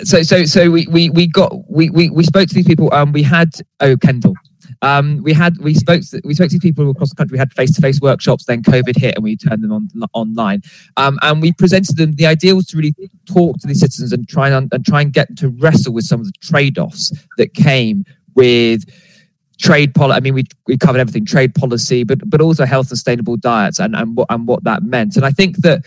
so, so, so we, we, we got we, we, we spoke to these people. Um, we had oh Kendal. Um, we had we spoke to, we spoke to people across the country. We had face to face workshops. Then COVID hit, and we turned them on online. Um, and we presented them. The idea was to really talk to these citizens and try and, and try and get to wrestle with some of the trade offs that came with trade policy. I mean, we we covered everything: trade policy, but but also health sustainable diets, and and what and what that meant. And I think that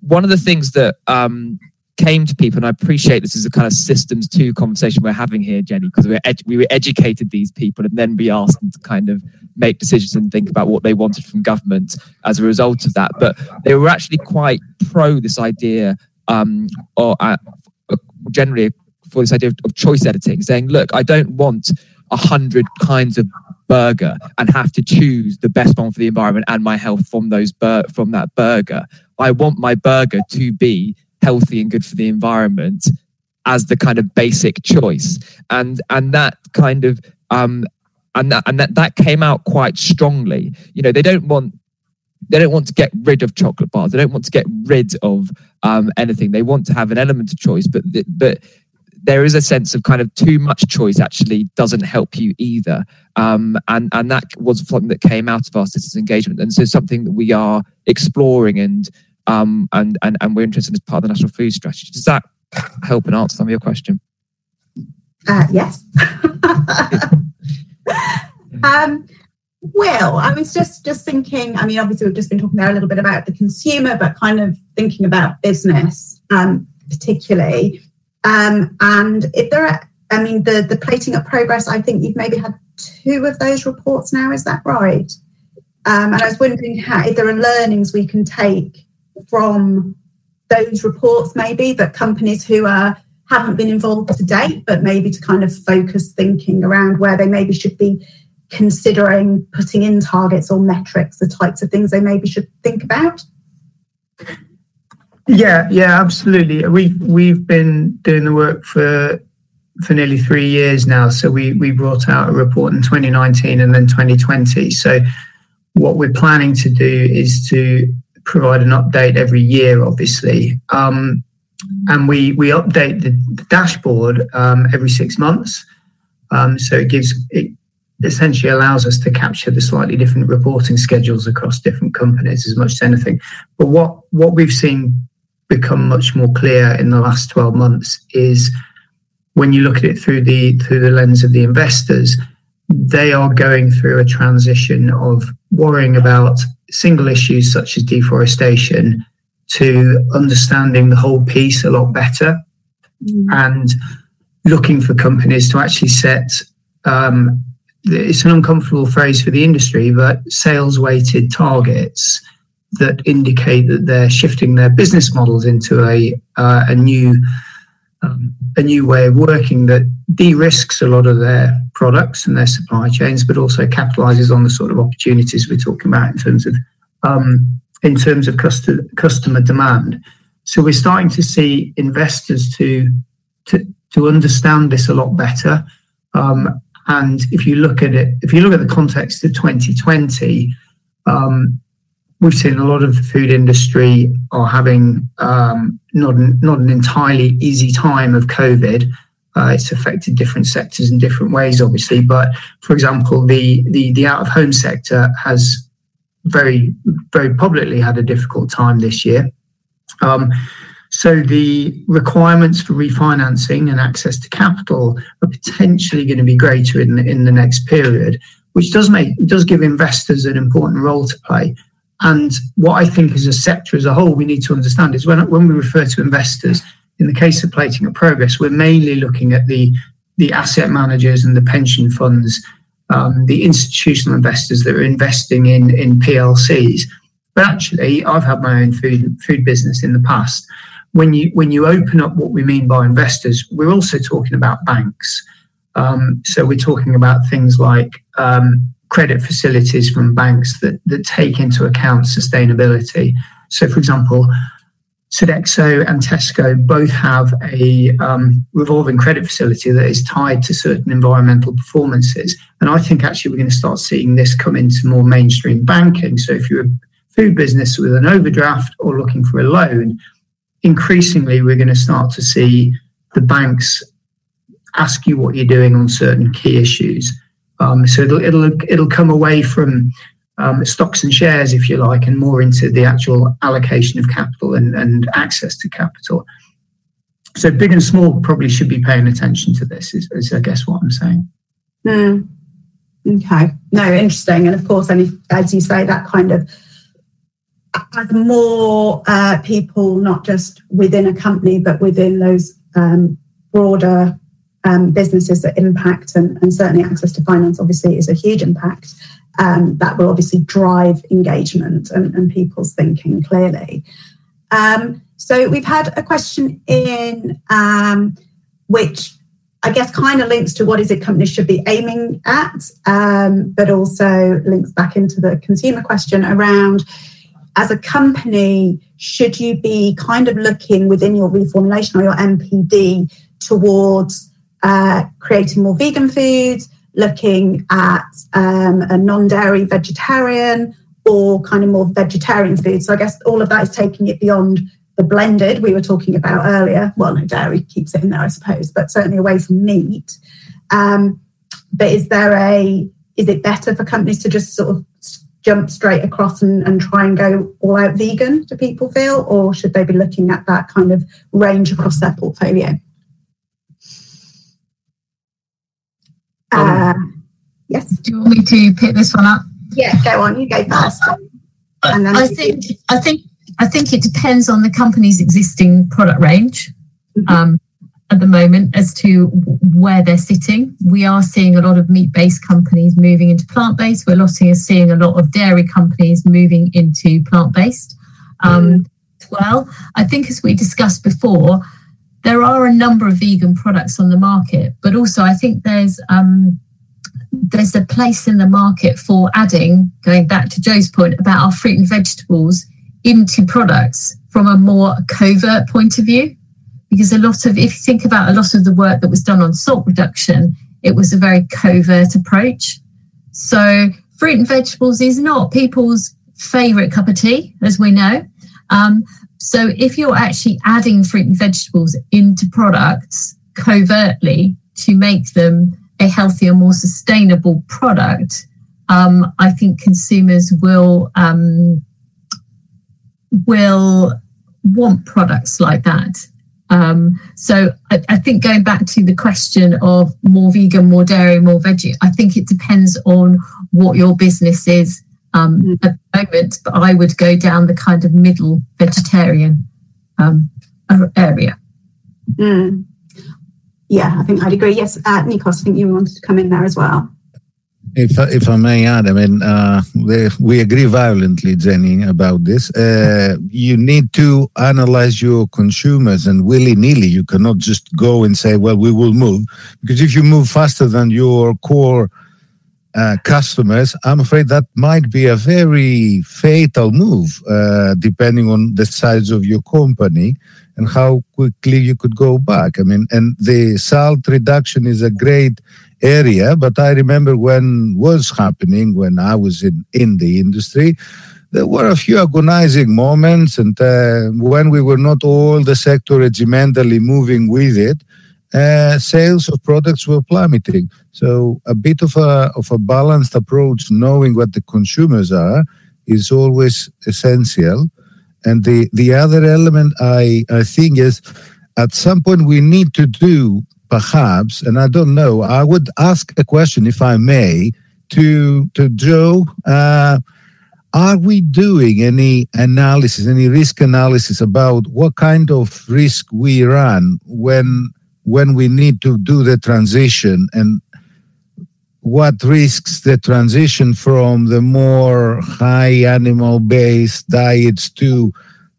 one of the things that um, came to people, and I appreciate this is a kind of systems two conversation we're having here, Jenny, because we we were educated these people, and then we asked them to kind of make decisions and think about what they wanted from government as a result of that. But they were actually quite pro this idea, um, or uh, generally for this idea of, of choice editing, saying, look, I don't want a hundred kinds of burger and have to choose the best one for the environment and my health from those bur- from that burger. I want my burger to be healthy and good for the environment as the kind of basic choice. And and that kind of um and that and that that came out quite strongly. You know they don't want they don't want to get rid of chocolate bars. They don't want to get rid of um anything. They want to have an element of choice but but there is a sense of kind of too much choice actually doesn't help you either um, and and that was something that came out of our citizens engagement and so something that we are exploring and um, and, and, and we're interested in as part of the national food strategy. Does that help and answer some of your question? Uh, yes. *laughs* um, well, I was just just thinking. I mean, obviously, we've just been talking there a little bit about the consumer, but kind of thinking about business, um, particularly. Um, and if there are, I mean, the the plating up progress. I think you've maybe had two of those reports now. Is that right? Um, and I was wondering how, if there are learnings we can take from those reports, maybe that companies who are haven't been involved to date, but maybe to kind of focus thinking around where they maybe should be considering putting in targets or metrics, the types of things they maybe should think about? Yeah, yeah, absolutely. We we've been doing the work for for nearly three years now. So we we brought out a report in 2019 and then 2020. So what we're planning to do is to provide an update every year, obviously. Um, and we we update the, the dashboard um, every six months. Um, so it gives it essentially allows us to capture the slightly different reporting schedules across different companies as much as anything. But what what we've seen become much more clear in the last 12 months is when you look at it through the through the lens of the investors, they are going through a transition of worrying about single issues such as deforestation to understanding the whole piece a lot better mm. and looking for companies to actually set um, it's an uncomfortable phrase for the industry but sales weighted targets that indicate that they're shifting their business models into a uh, a new um, a new way of working that de-risks a lot of their products and their supply chains, but also capitalizes on the sort of opportunities we're talking about in terms of um, in terms of customer customer demand. So we're starting to see investors to to to understand this a lot better. Um, and if you look at it, if you look at the context of 2020, um, we've seen a lot of the food industry are having um, not an, not an entirely easy time of COVID. Uh, it's affected different sectors in different ways, obviously. But for example, the the, the out of home sector has very very publicly had a difficult time this year. Um, so the requirements for refinancing and access to capital are potentially going to be greater in the, in the next period, which does make does give investors an important role to play. And what I think as a sector as a whole we need to understand is when when we refer to investors, in the case of plating of progress, we're mainly looking at the the asset managers and the pension funds, um, the institutional investors that are investing in in PLCs. But actually, I've had my own food food business in the past, when you when you open up what we mean by investors, we're also talking about banks. Um, so we're talking about things like um, credit facilities from banks that that take into account sustainability. So, for example, Sodexo and Tesco both have a um, revolving credit facility that is tied to certain environmental performances. And I think actually we're going to start seeing this come into more mainstream banking. So if you're a food business with an overdraft or looking for a loan, increasingly we're going to start to see the banks ask you what you're doing on certain key issues. Um, so it'll it'll it'll come away from um, stocks and shares, if you like, and more into the actual allocation of capital and, and access to capital. So big and small probably should be paying attention to this. Is, is I guess what I'm saying. Mm. Okay. No, interesting. And of course, as you say, that kind of as more uh, people, not just within a company, but within those um, broader um, businesses that impact, and, and, certainly access to finance obviously is a huge impact. Um, that will obviously drive engagement and, and people's thinking clearly. Um, so we've had a question in um, which I guess kind of links to what is it companies should be aiming at, um, but also links back into the consumer question around as a company, should you be kind of looking within your reformulation or your NPD towards uh, creating more vegan foods, looking at um, a non dairy vegetarian, or kind of more vegetarian food? So I guess all of that is taking it beyond the blended we were talking about earlier. Well, no, dairy keeps it in there, I suppose, but certainly away from meat. Um, but is there a is it better for companies to just sort of jump straight across and, and try and go all out vegan, do people feel? Or should they be looking at that kind of range across their portfolio? Uh, yes. Do you want me to pick this one up? Yeah, go on. You go first. And then I think I think I think it depends on the company's existing product range. Mm-hmm. Um, at the moment as to where they're sitting. We are seeing a lot of meat based companies moving into plant based. We're seeing a lot of dairy companies moving into plant based. Um, mm. Well, I think as we discussed before, there are a number of vegan products on the market, but also I think there's um, there's a place in the market for adding, going back to Joe's point about our fruit and vegetables into products from a more covert point of view. Because a lot of if you think about a lot of the work that was done on salt reduction it was a very covert approach. So fruit and vegetables is not people's favorite cup of tea as we know. Um, so if you're actually adding fruit and vegetables into products covertly to make them a healthier more sustainable product um, i think consumers will um, will want products like that. Um, so I, I, think going back to the question of more vegan, more dairy, more veggie, I think it depends on what your business is um, mm. at the moment. But I would go down the kind of middle vegetarian um, area. Mm. Yeah, I think I'd agree. Yes, uh, Nikos, I think you wanted to come in there as well. if if I may add, I mean, uh, we agree violently, Jenny, about this. Uh, you need to analyze your consumers, and willy nilly, you cannot just go and say, "Well, we will move," because if you move faster than your core uh, customers, I'm afraid that might be a very fatal move, uh, depending on the size of your company and how quickly you could go back. I mean, and the salt reduction is a great area. But I remember when was happening when I was in in the industry. There were a few agonizing moments, and uh, when we were not all the sector regimentally moving with it, uh, sales of products were plummeting. So a bit of a of a balanced approach, knowing what the consumers are, is always essential. And the the other element I I think is at some point we need to do perhaps, and I don't know, I would ask a question, if I may, to to Joe. Uh, are we doing any analysis, any risk analysis about what kind of risk we run when when we need to do the transition and what risks the transition from the more high animal based diets to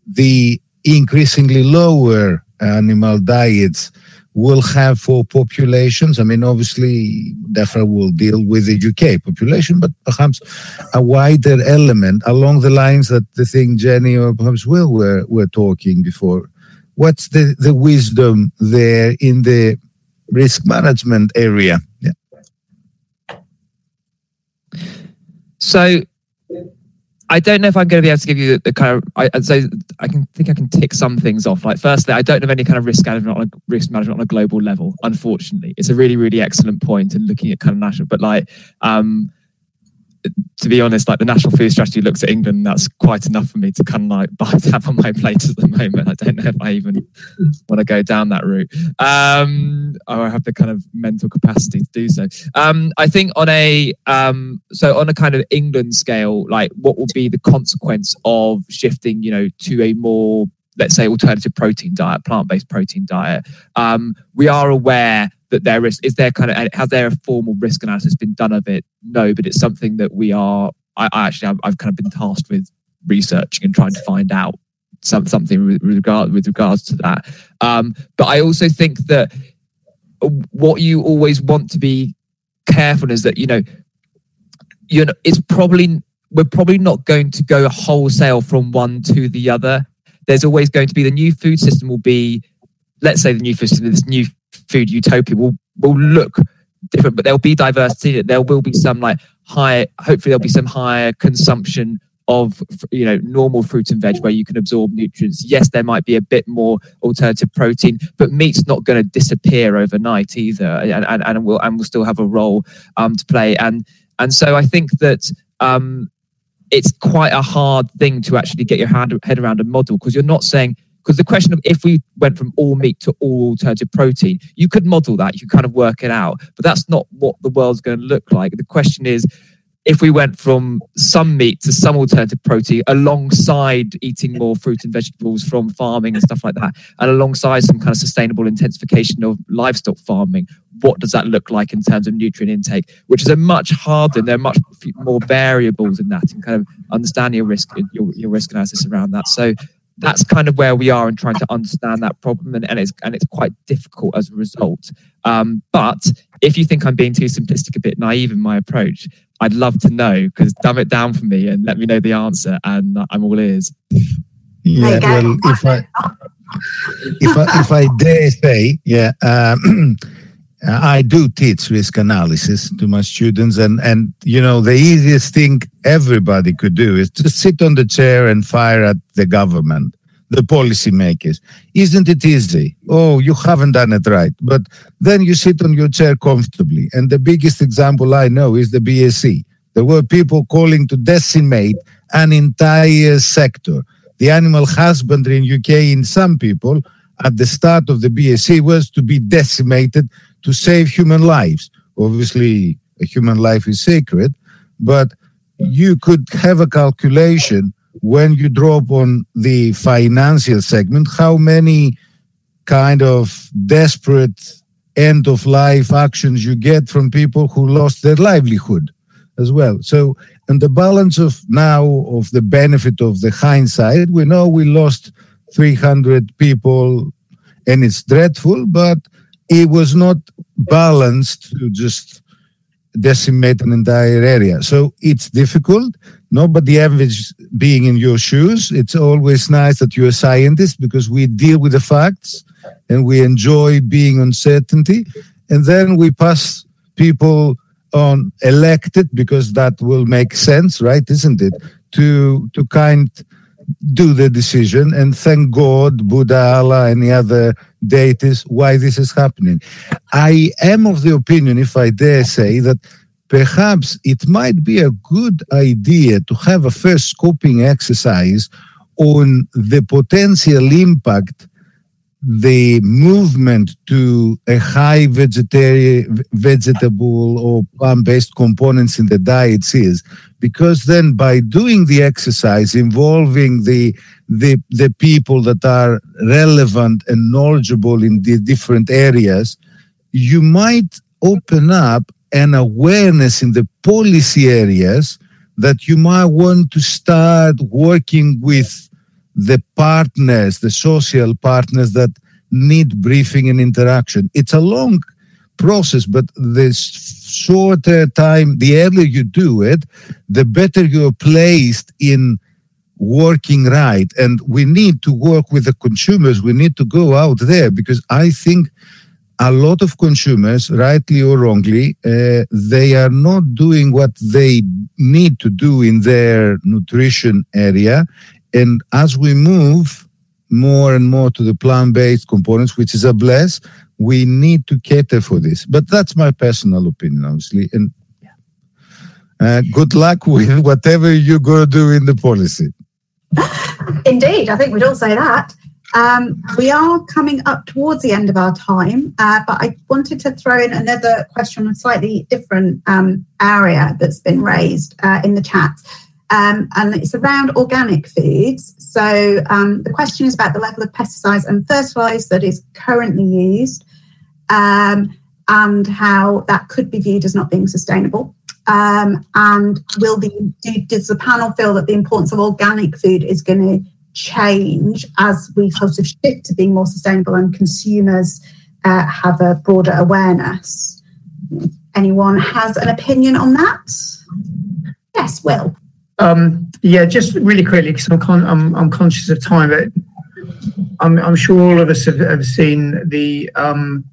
the increasingly lower animal diets will have for populations. I mean, obviously, DEFRA will deal with the UK population, but perhaps a wider element along the lines that the thing Jenny or perhaps Will were, were talking before. What's the, the wisdom there in the risk management area? Yeah. So I don't know if I'm going to be able to give you the, kind of. I, so I can think I can tick some things off. Like, firstly, I don't have any kind of risk management on a risk management on a global level. Unfortunately, it's a really, really excellent point in looking at kind of national. But like, um, to be honest, like the national food strategy looks at England, that's quite enough for me to kind of like *laughs* to have on my plate at the moment. I don't know if I even want to go down that route. Um, or I have the kind of mental capacity to do so. Um, I think on a um, so on a kind of England scale, like what will be the consequence of shifting, you know, to a more let's say alternative protein diet, plant-based protein diet. Um, we are aware that there is is there kind of has there a formal risk analysis been done of it? No, but it's something that we are. I, I actually I've, I've, kind of been tasked with researching and trying to find out some, something with regard with regards to that. Um, but I also think that what you always want to be careful is that you know you know it's probably we're probably not going to go wholesale from one to the other. There's always going to be the new food system will be, let's say the new food system, this new food utopia will will look different, but there'll be diversity. There will be some like high. Hopefully, there'll be some higher consumption of you know normal fruit and veg where you can absorb nutrients. Yes, there might be a bit more alternative protein, but meat's not going to disappear overnight either, and and, and we'll and we'll still have a role um, to play. And and so I think that. Um, it's quite a hard thing to actually get your hand, head around a model because you're not saying because the question of if we went from all meat to all alternative protein, you could model that, you could kind of work it out, but that's not what the world's going to look like. The question is, if we went from some meat to some alternative protein alongside eating more fruit and vegetables from farming and stuff like that, and alongside some kind of sustainable intensification of livestock farming, what does that look like in terms of nutrient intake? Which is a much harder, and there are much more variables in that, and kind of understanding your risk, your, your risk analysis around that. So that's kind of where we are in trying to understand that problem and, and it's and it's quite difficult as a result um, but if you think i'm being too simplistic a bit naive in my approach i'd love to know because dumb it down for me and let me know the answer and i'm all ears yeah well if i *laughs* if i if i dare say yeah um, *clears throat* I do teach risk analysis to my students, and and you know the easiest thing everybody could do is to sit on the chair and fire at the government, the policymakers. Isn't it easy? Oh, you haven't done it right, but then you sit on your chair comfortably. And the biggest example I know is the BSE. There were people calling to decimate an entire sector. The animal husbandry in UK, in some people, at the start of the BSE was to be decimated to save human lives. Obviously, a human life is sacred, but you could have a calculation when you drop on the financial segment how many kind of desperate end of life actions you get from people who lost their livelihood. as well. So, and the balance of now of the benefit of the hindsight, we know we lost 300 people and it's dreadful, but it was not balanced to just decimate an entire area. So it's difficult. Nobody envies being in your shoes. It's always nice that you're a scientist because we deal with the facts and we enjoy being uncertainty. And then we pass people on elected because that will make sense, right? Isn't it? To to kind do the decision and thank God, Buddha, Allah, any other deities why this is happening. I am of the opinion, if I dare say, that perhaps it might be a good idea to have a first scoping exercise on the potential impact the movement to a high vegetarian, vegetable or plant-based components in the diets is, because then by doing the exercise involving the the the people that are relevant and knowledgeable in the different areas, you might open up an awareness in the policy areas that you might want to start working with the partners, the social partners that need briefing and interaction. It's a long process, but the shorter time, the earlier you do it, the better you're placed in working right. And we need to work with the consumers. We need to go out there because I think a lot of consumers, rightly or wrongly, uh, they are not doing what they need to do in their nutrition area. And as we move more and more to the plant-based components, which is a bless, we need to cater for this. But that's my personal opinion, obviously. And uh, good luck with whatever you're going to do in the policy. *laughs* Indeed, I think we'd all say that. Um, we are coming up towards the end of our time, uh, but I wanted to throw in another question on a slightly different um, area that's been raised uh, in the chat um, and it's around organic foods. So um, the question is about the level of pesticides and fertilizers that is currently used um, and how that could be viewed as not being sustainable. Um, and will the do, does the panel feel that the importance of organic food is going to change as we sort of shift to being more sustainable and consumers uh, have a broader awareness? Anyone has an opinion on that? Yes, Will. Um, yeah, just really quickly because I'm, con- I'm, I'm conscious of time, but I'm, sure all of us have, seen the um,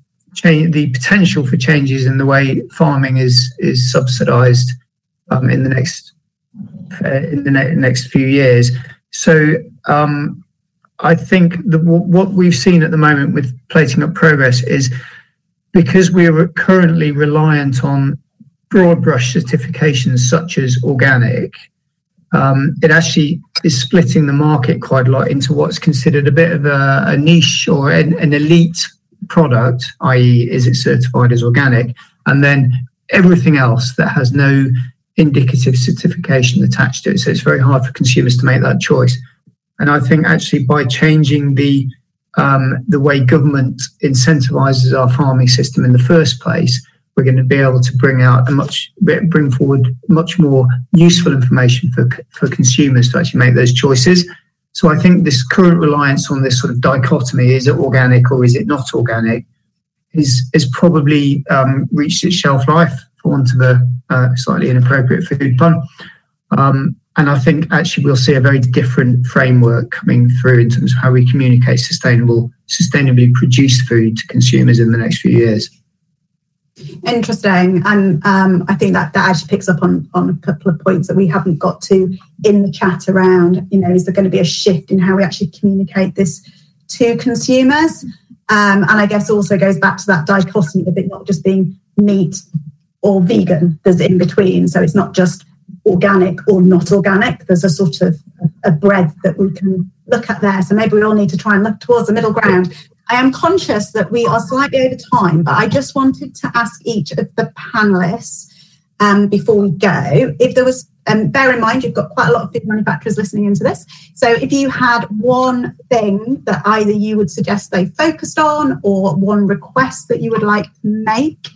the potential for changes in the way farming is subsidised um, in the next uh, in the ne- next few years. So I think what we've seen at the moment with plating up progress is because we're currently reliant on broad brush certifications such as organic um, it actually is splitting the market quite a lot into what's considered a bit of a, a niche or an, an, elite product, i.e., is it certified as organic? And then everything else that has no indicative certification attached to it. So it's very hard for consumers to make that choice. And I think actually by changing the um, the way government incentivizes our farming system in the first place, we're going to be able to bring out a much bring forward much more useful information for for consumers to actually make those choices. So I think this current reliance on this sort of dichotomy is it organic or is it not organic is is probably um, reached its shelf life for want of a uh, slightly inappropriate food pun. Um, and I think actually we'll see a very different framework coming through in terms of how we communicate sustainable, sustainably produced food to consumers in the next few years. Interesting, and um, I think that that actually picks up on on a couple of points that we haven't got to in the chat around. You know, is there going to be a shift in how we actually communicate this to consumers? Um, and I guess also goes back to that dichotomy of it not just being meat or vegan. There's in between, so it's not just organic or not organic. There's a sort of a breadth that we can look at there. So maybe we all need to try and look towards the middle ground I am conscious that we are slightly over time, but I just wanted to ask each of the panelists um, before we go if there was. Um, bear in mind, you've got quite a lot of food manufacturers listening into this. So, if you had one thing that either you would suggest they focused on, or one request that you would like to make,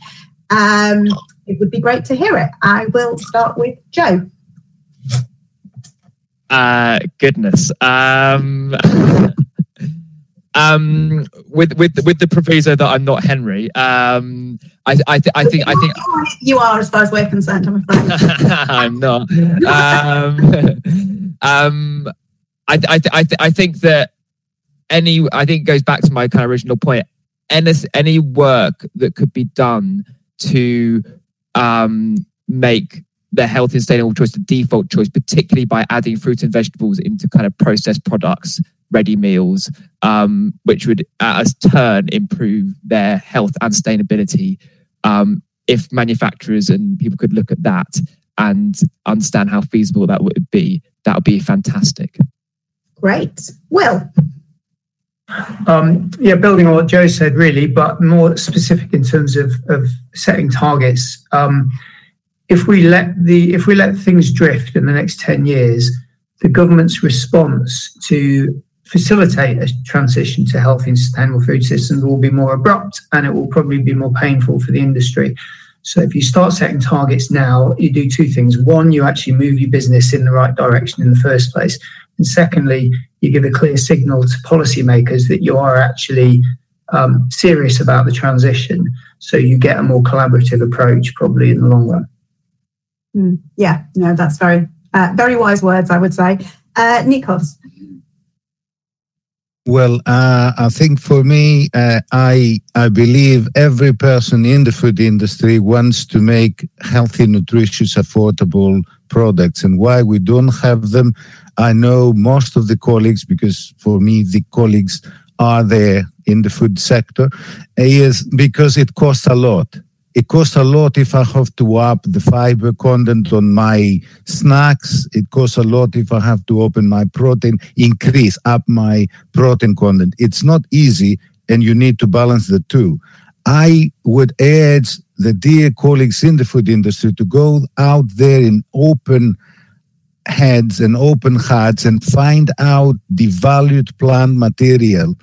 um, it would be great to hear it. I will start with Joe. Uh, goodness. Um, *laughs* um, with with with the proviso that I'm not Henry. Um, I I, th- I think I think *laughs* you are as far as we're concerned. I'm afraid *laughs* I'm not. Um, *laughs* um, I I th- I, th- I think that any I think it goes back to my kind of original point. Any any work that could be done to um make the healthy and sustainable choice the default choice, particularly by adding fruit and vegetables into kind of processed products, ready meals, um, which would at a turn improve their health and sustainability. Um, if manufacturers and people could look at that and understand how feasible that would be, that would be fantastic. Great. Well, Um, yeah, building on what Joe said, really, but more specific in terms of, of setting targets. Um, if we let the if we let things drift in the next 10 years the government's response to facilitate a transition to healthy and sustainable food systems will be more abrupt and it will probably be more painful for the industry. So if you start setting targets now you do two things. One you actually move your business in the right direction in the first place. And secondly you give a clear signal to policymakers that you are actually um, serious about the transition. So you get a more collaborative approach probably in the long run. Mm, yeah, no, that's very, uh, very wise words, I would say. Uh, Nikos. Well, uh, I think for me, uh, I I believe every person in the food industry wants to make healthy, nutritious, affordable products, and why we don't have them, I know most of the colleagues because for me the colleagues are there in the food sector, is because it costs a lot it costs a lot if I have to up the fiber content on my snacks. It costs a lot if I have to open my protein, increase up my protein content. It's not easy and you need to balance the two. I would urge the dear colleagues in the food industry to go out there in open heads and open hearts and find out the valued plant material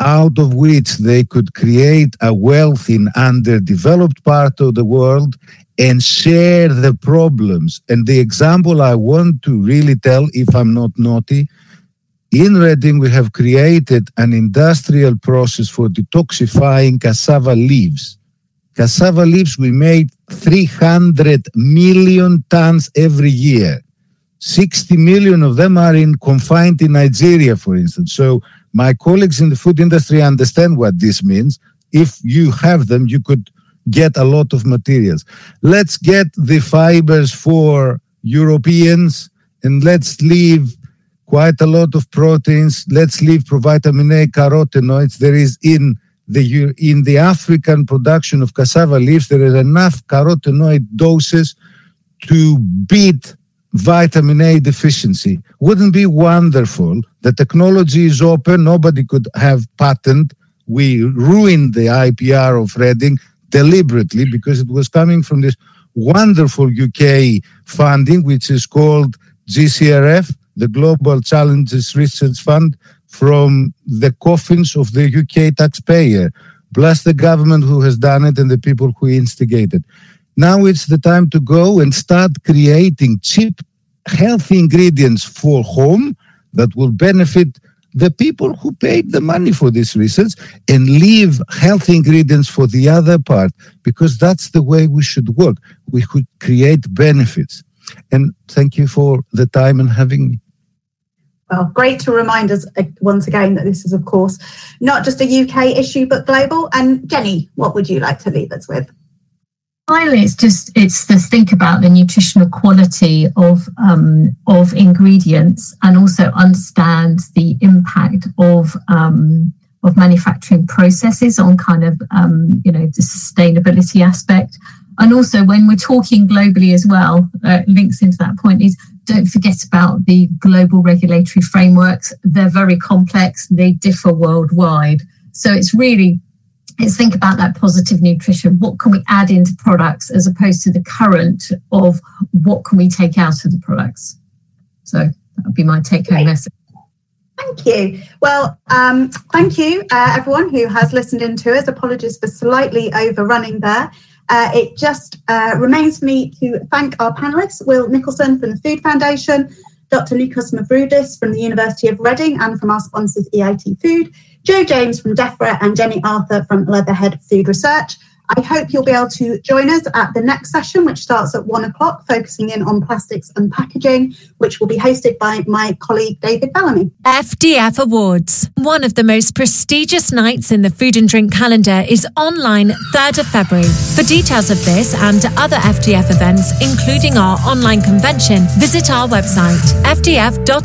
out of which they could create a wealth in underdeveloped part of the world and share the problems. And the example I want to really tell, if I'm not naughty, in Reading we have created an industrial process for detoxifying cassava leaves. Cassava leaves, we made 300 million tons every year. 60 million of them are in confined in Nigeria, for instance. So my colleagues in the food industry understand what this means. If you have them, you could get a lot of materials. Let's get the fibers for Europeans and let's leave quite a lot of proteins. Let's leave provitamin A carotenoids. There is in the in the African production of cassava leaves, there is enough carotenoid doses to beat vitamin A deficiency. Wouldn't be wonderful? The technology is open. Nobody could have patent. We ruined the IPR of Reading deliberately because it was coming from this wonderful UK funding, which is called GCRF, the Global Challenges Research Fund, from the coffins of the UK taxpayer. Bless the government who has done it and the people who instigated. Now it's the time to go and start creating cheap, healthy ingredients for home that will benefit the people who paid the money for this research and leave healthy ingredients for the other part because that's the way we should work. We could create benefits. And thank you for the time and having me. Well, great to remind us uh, once again that this is, of course, not just a UK issue, but global. And Jenny, what would you like to leave us with? Finally, it's just it's to think about the nutritional quality of um, of ingredients and also understand the impact of um, of manufacturing processes on kind of um, you know the sustainability aspect. And also, when we're talking globally as well, uh, links into that point is don't forget about the global regulatory frameworks. They're very complex. They differ worldwide. So it's really is think about that positive nutrition. What can we add into products as opposed to the current of what can we take out of the products? So that would be my take home message. Thank you. Well, um, thank you, uh, everyone who has listened in to us. Apologies for slightly overrunning there. Uh, it just uh, remains for me to thank our panelists, Will Nicholson from the Food Foundation, Dr. Nikos Mavroudis from the University of Reading and from our sponsors EIT Food, Joe James from DEFRA and Jenny Arthur from Leatherhead Food Research. I hope you'll be able to join us at the next session, which starts at one o'clock, focusing in on plastics and packaging, which will be hosted by my colleague David Bellamy. FDF Awards. One of the most prestigious nights in the food and drink calendar is online 3rd of February. For details of this and other FDF events, including our online convention, visit our website fdf.org.uk.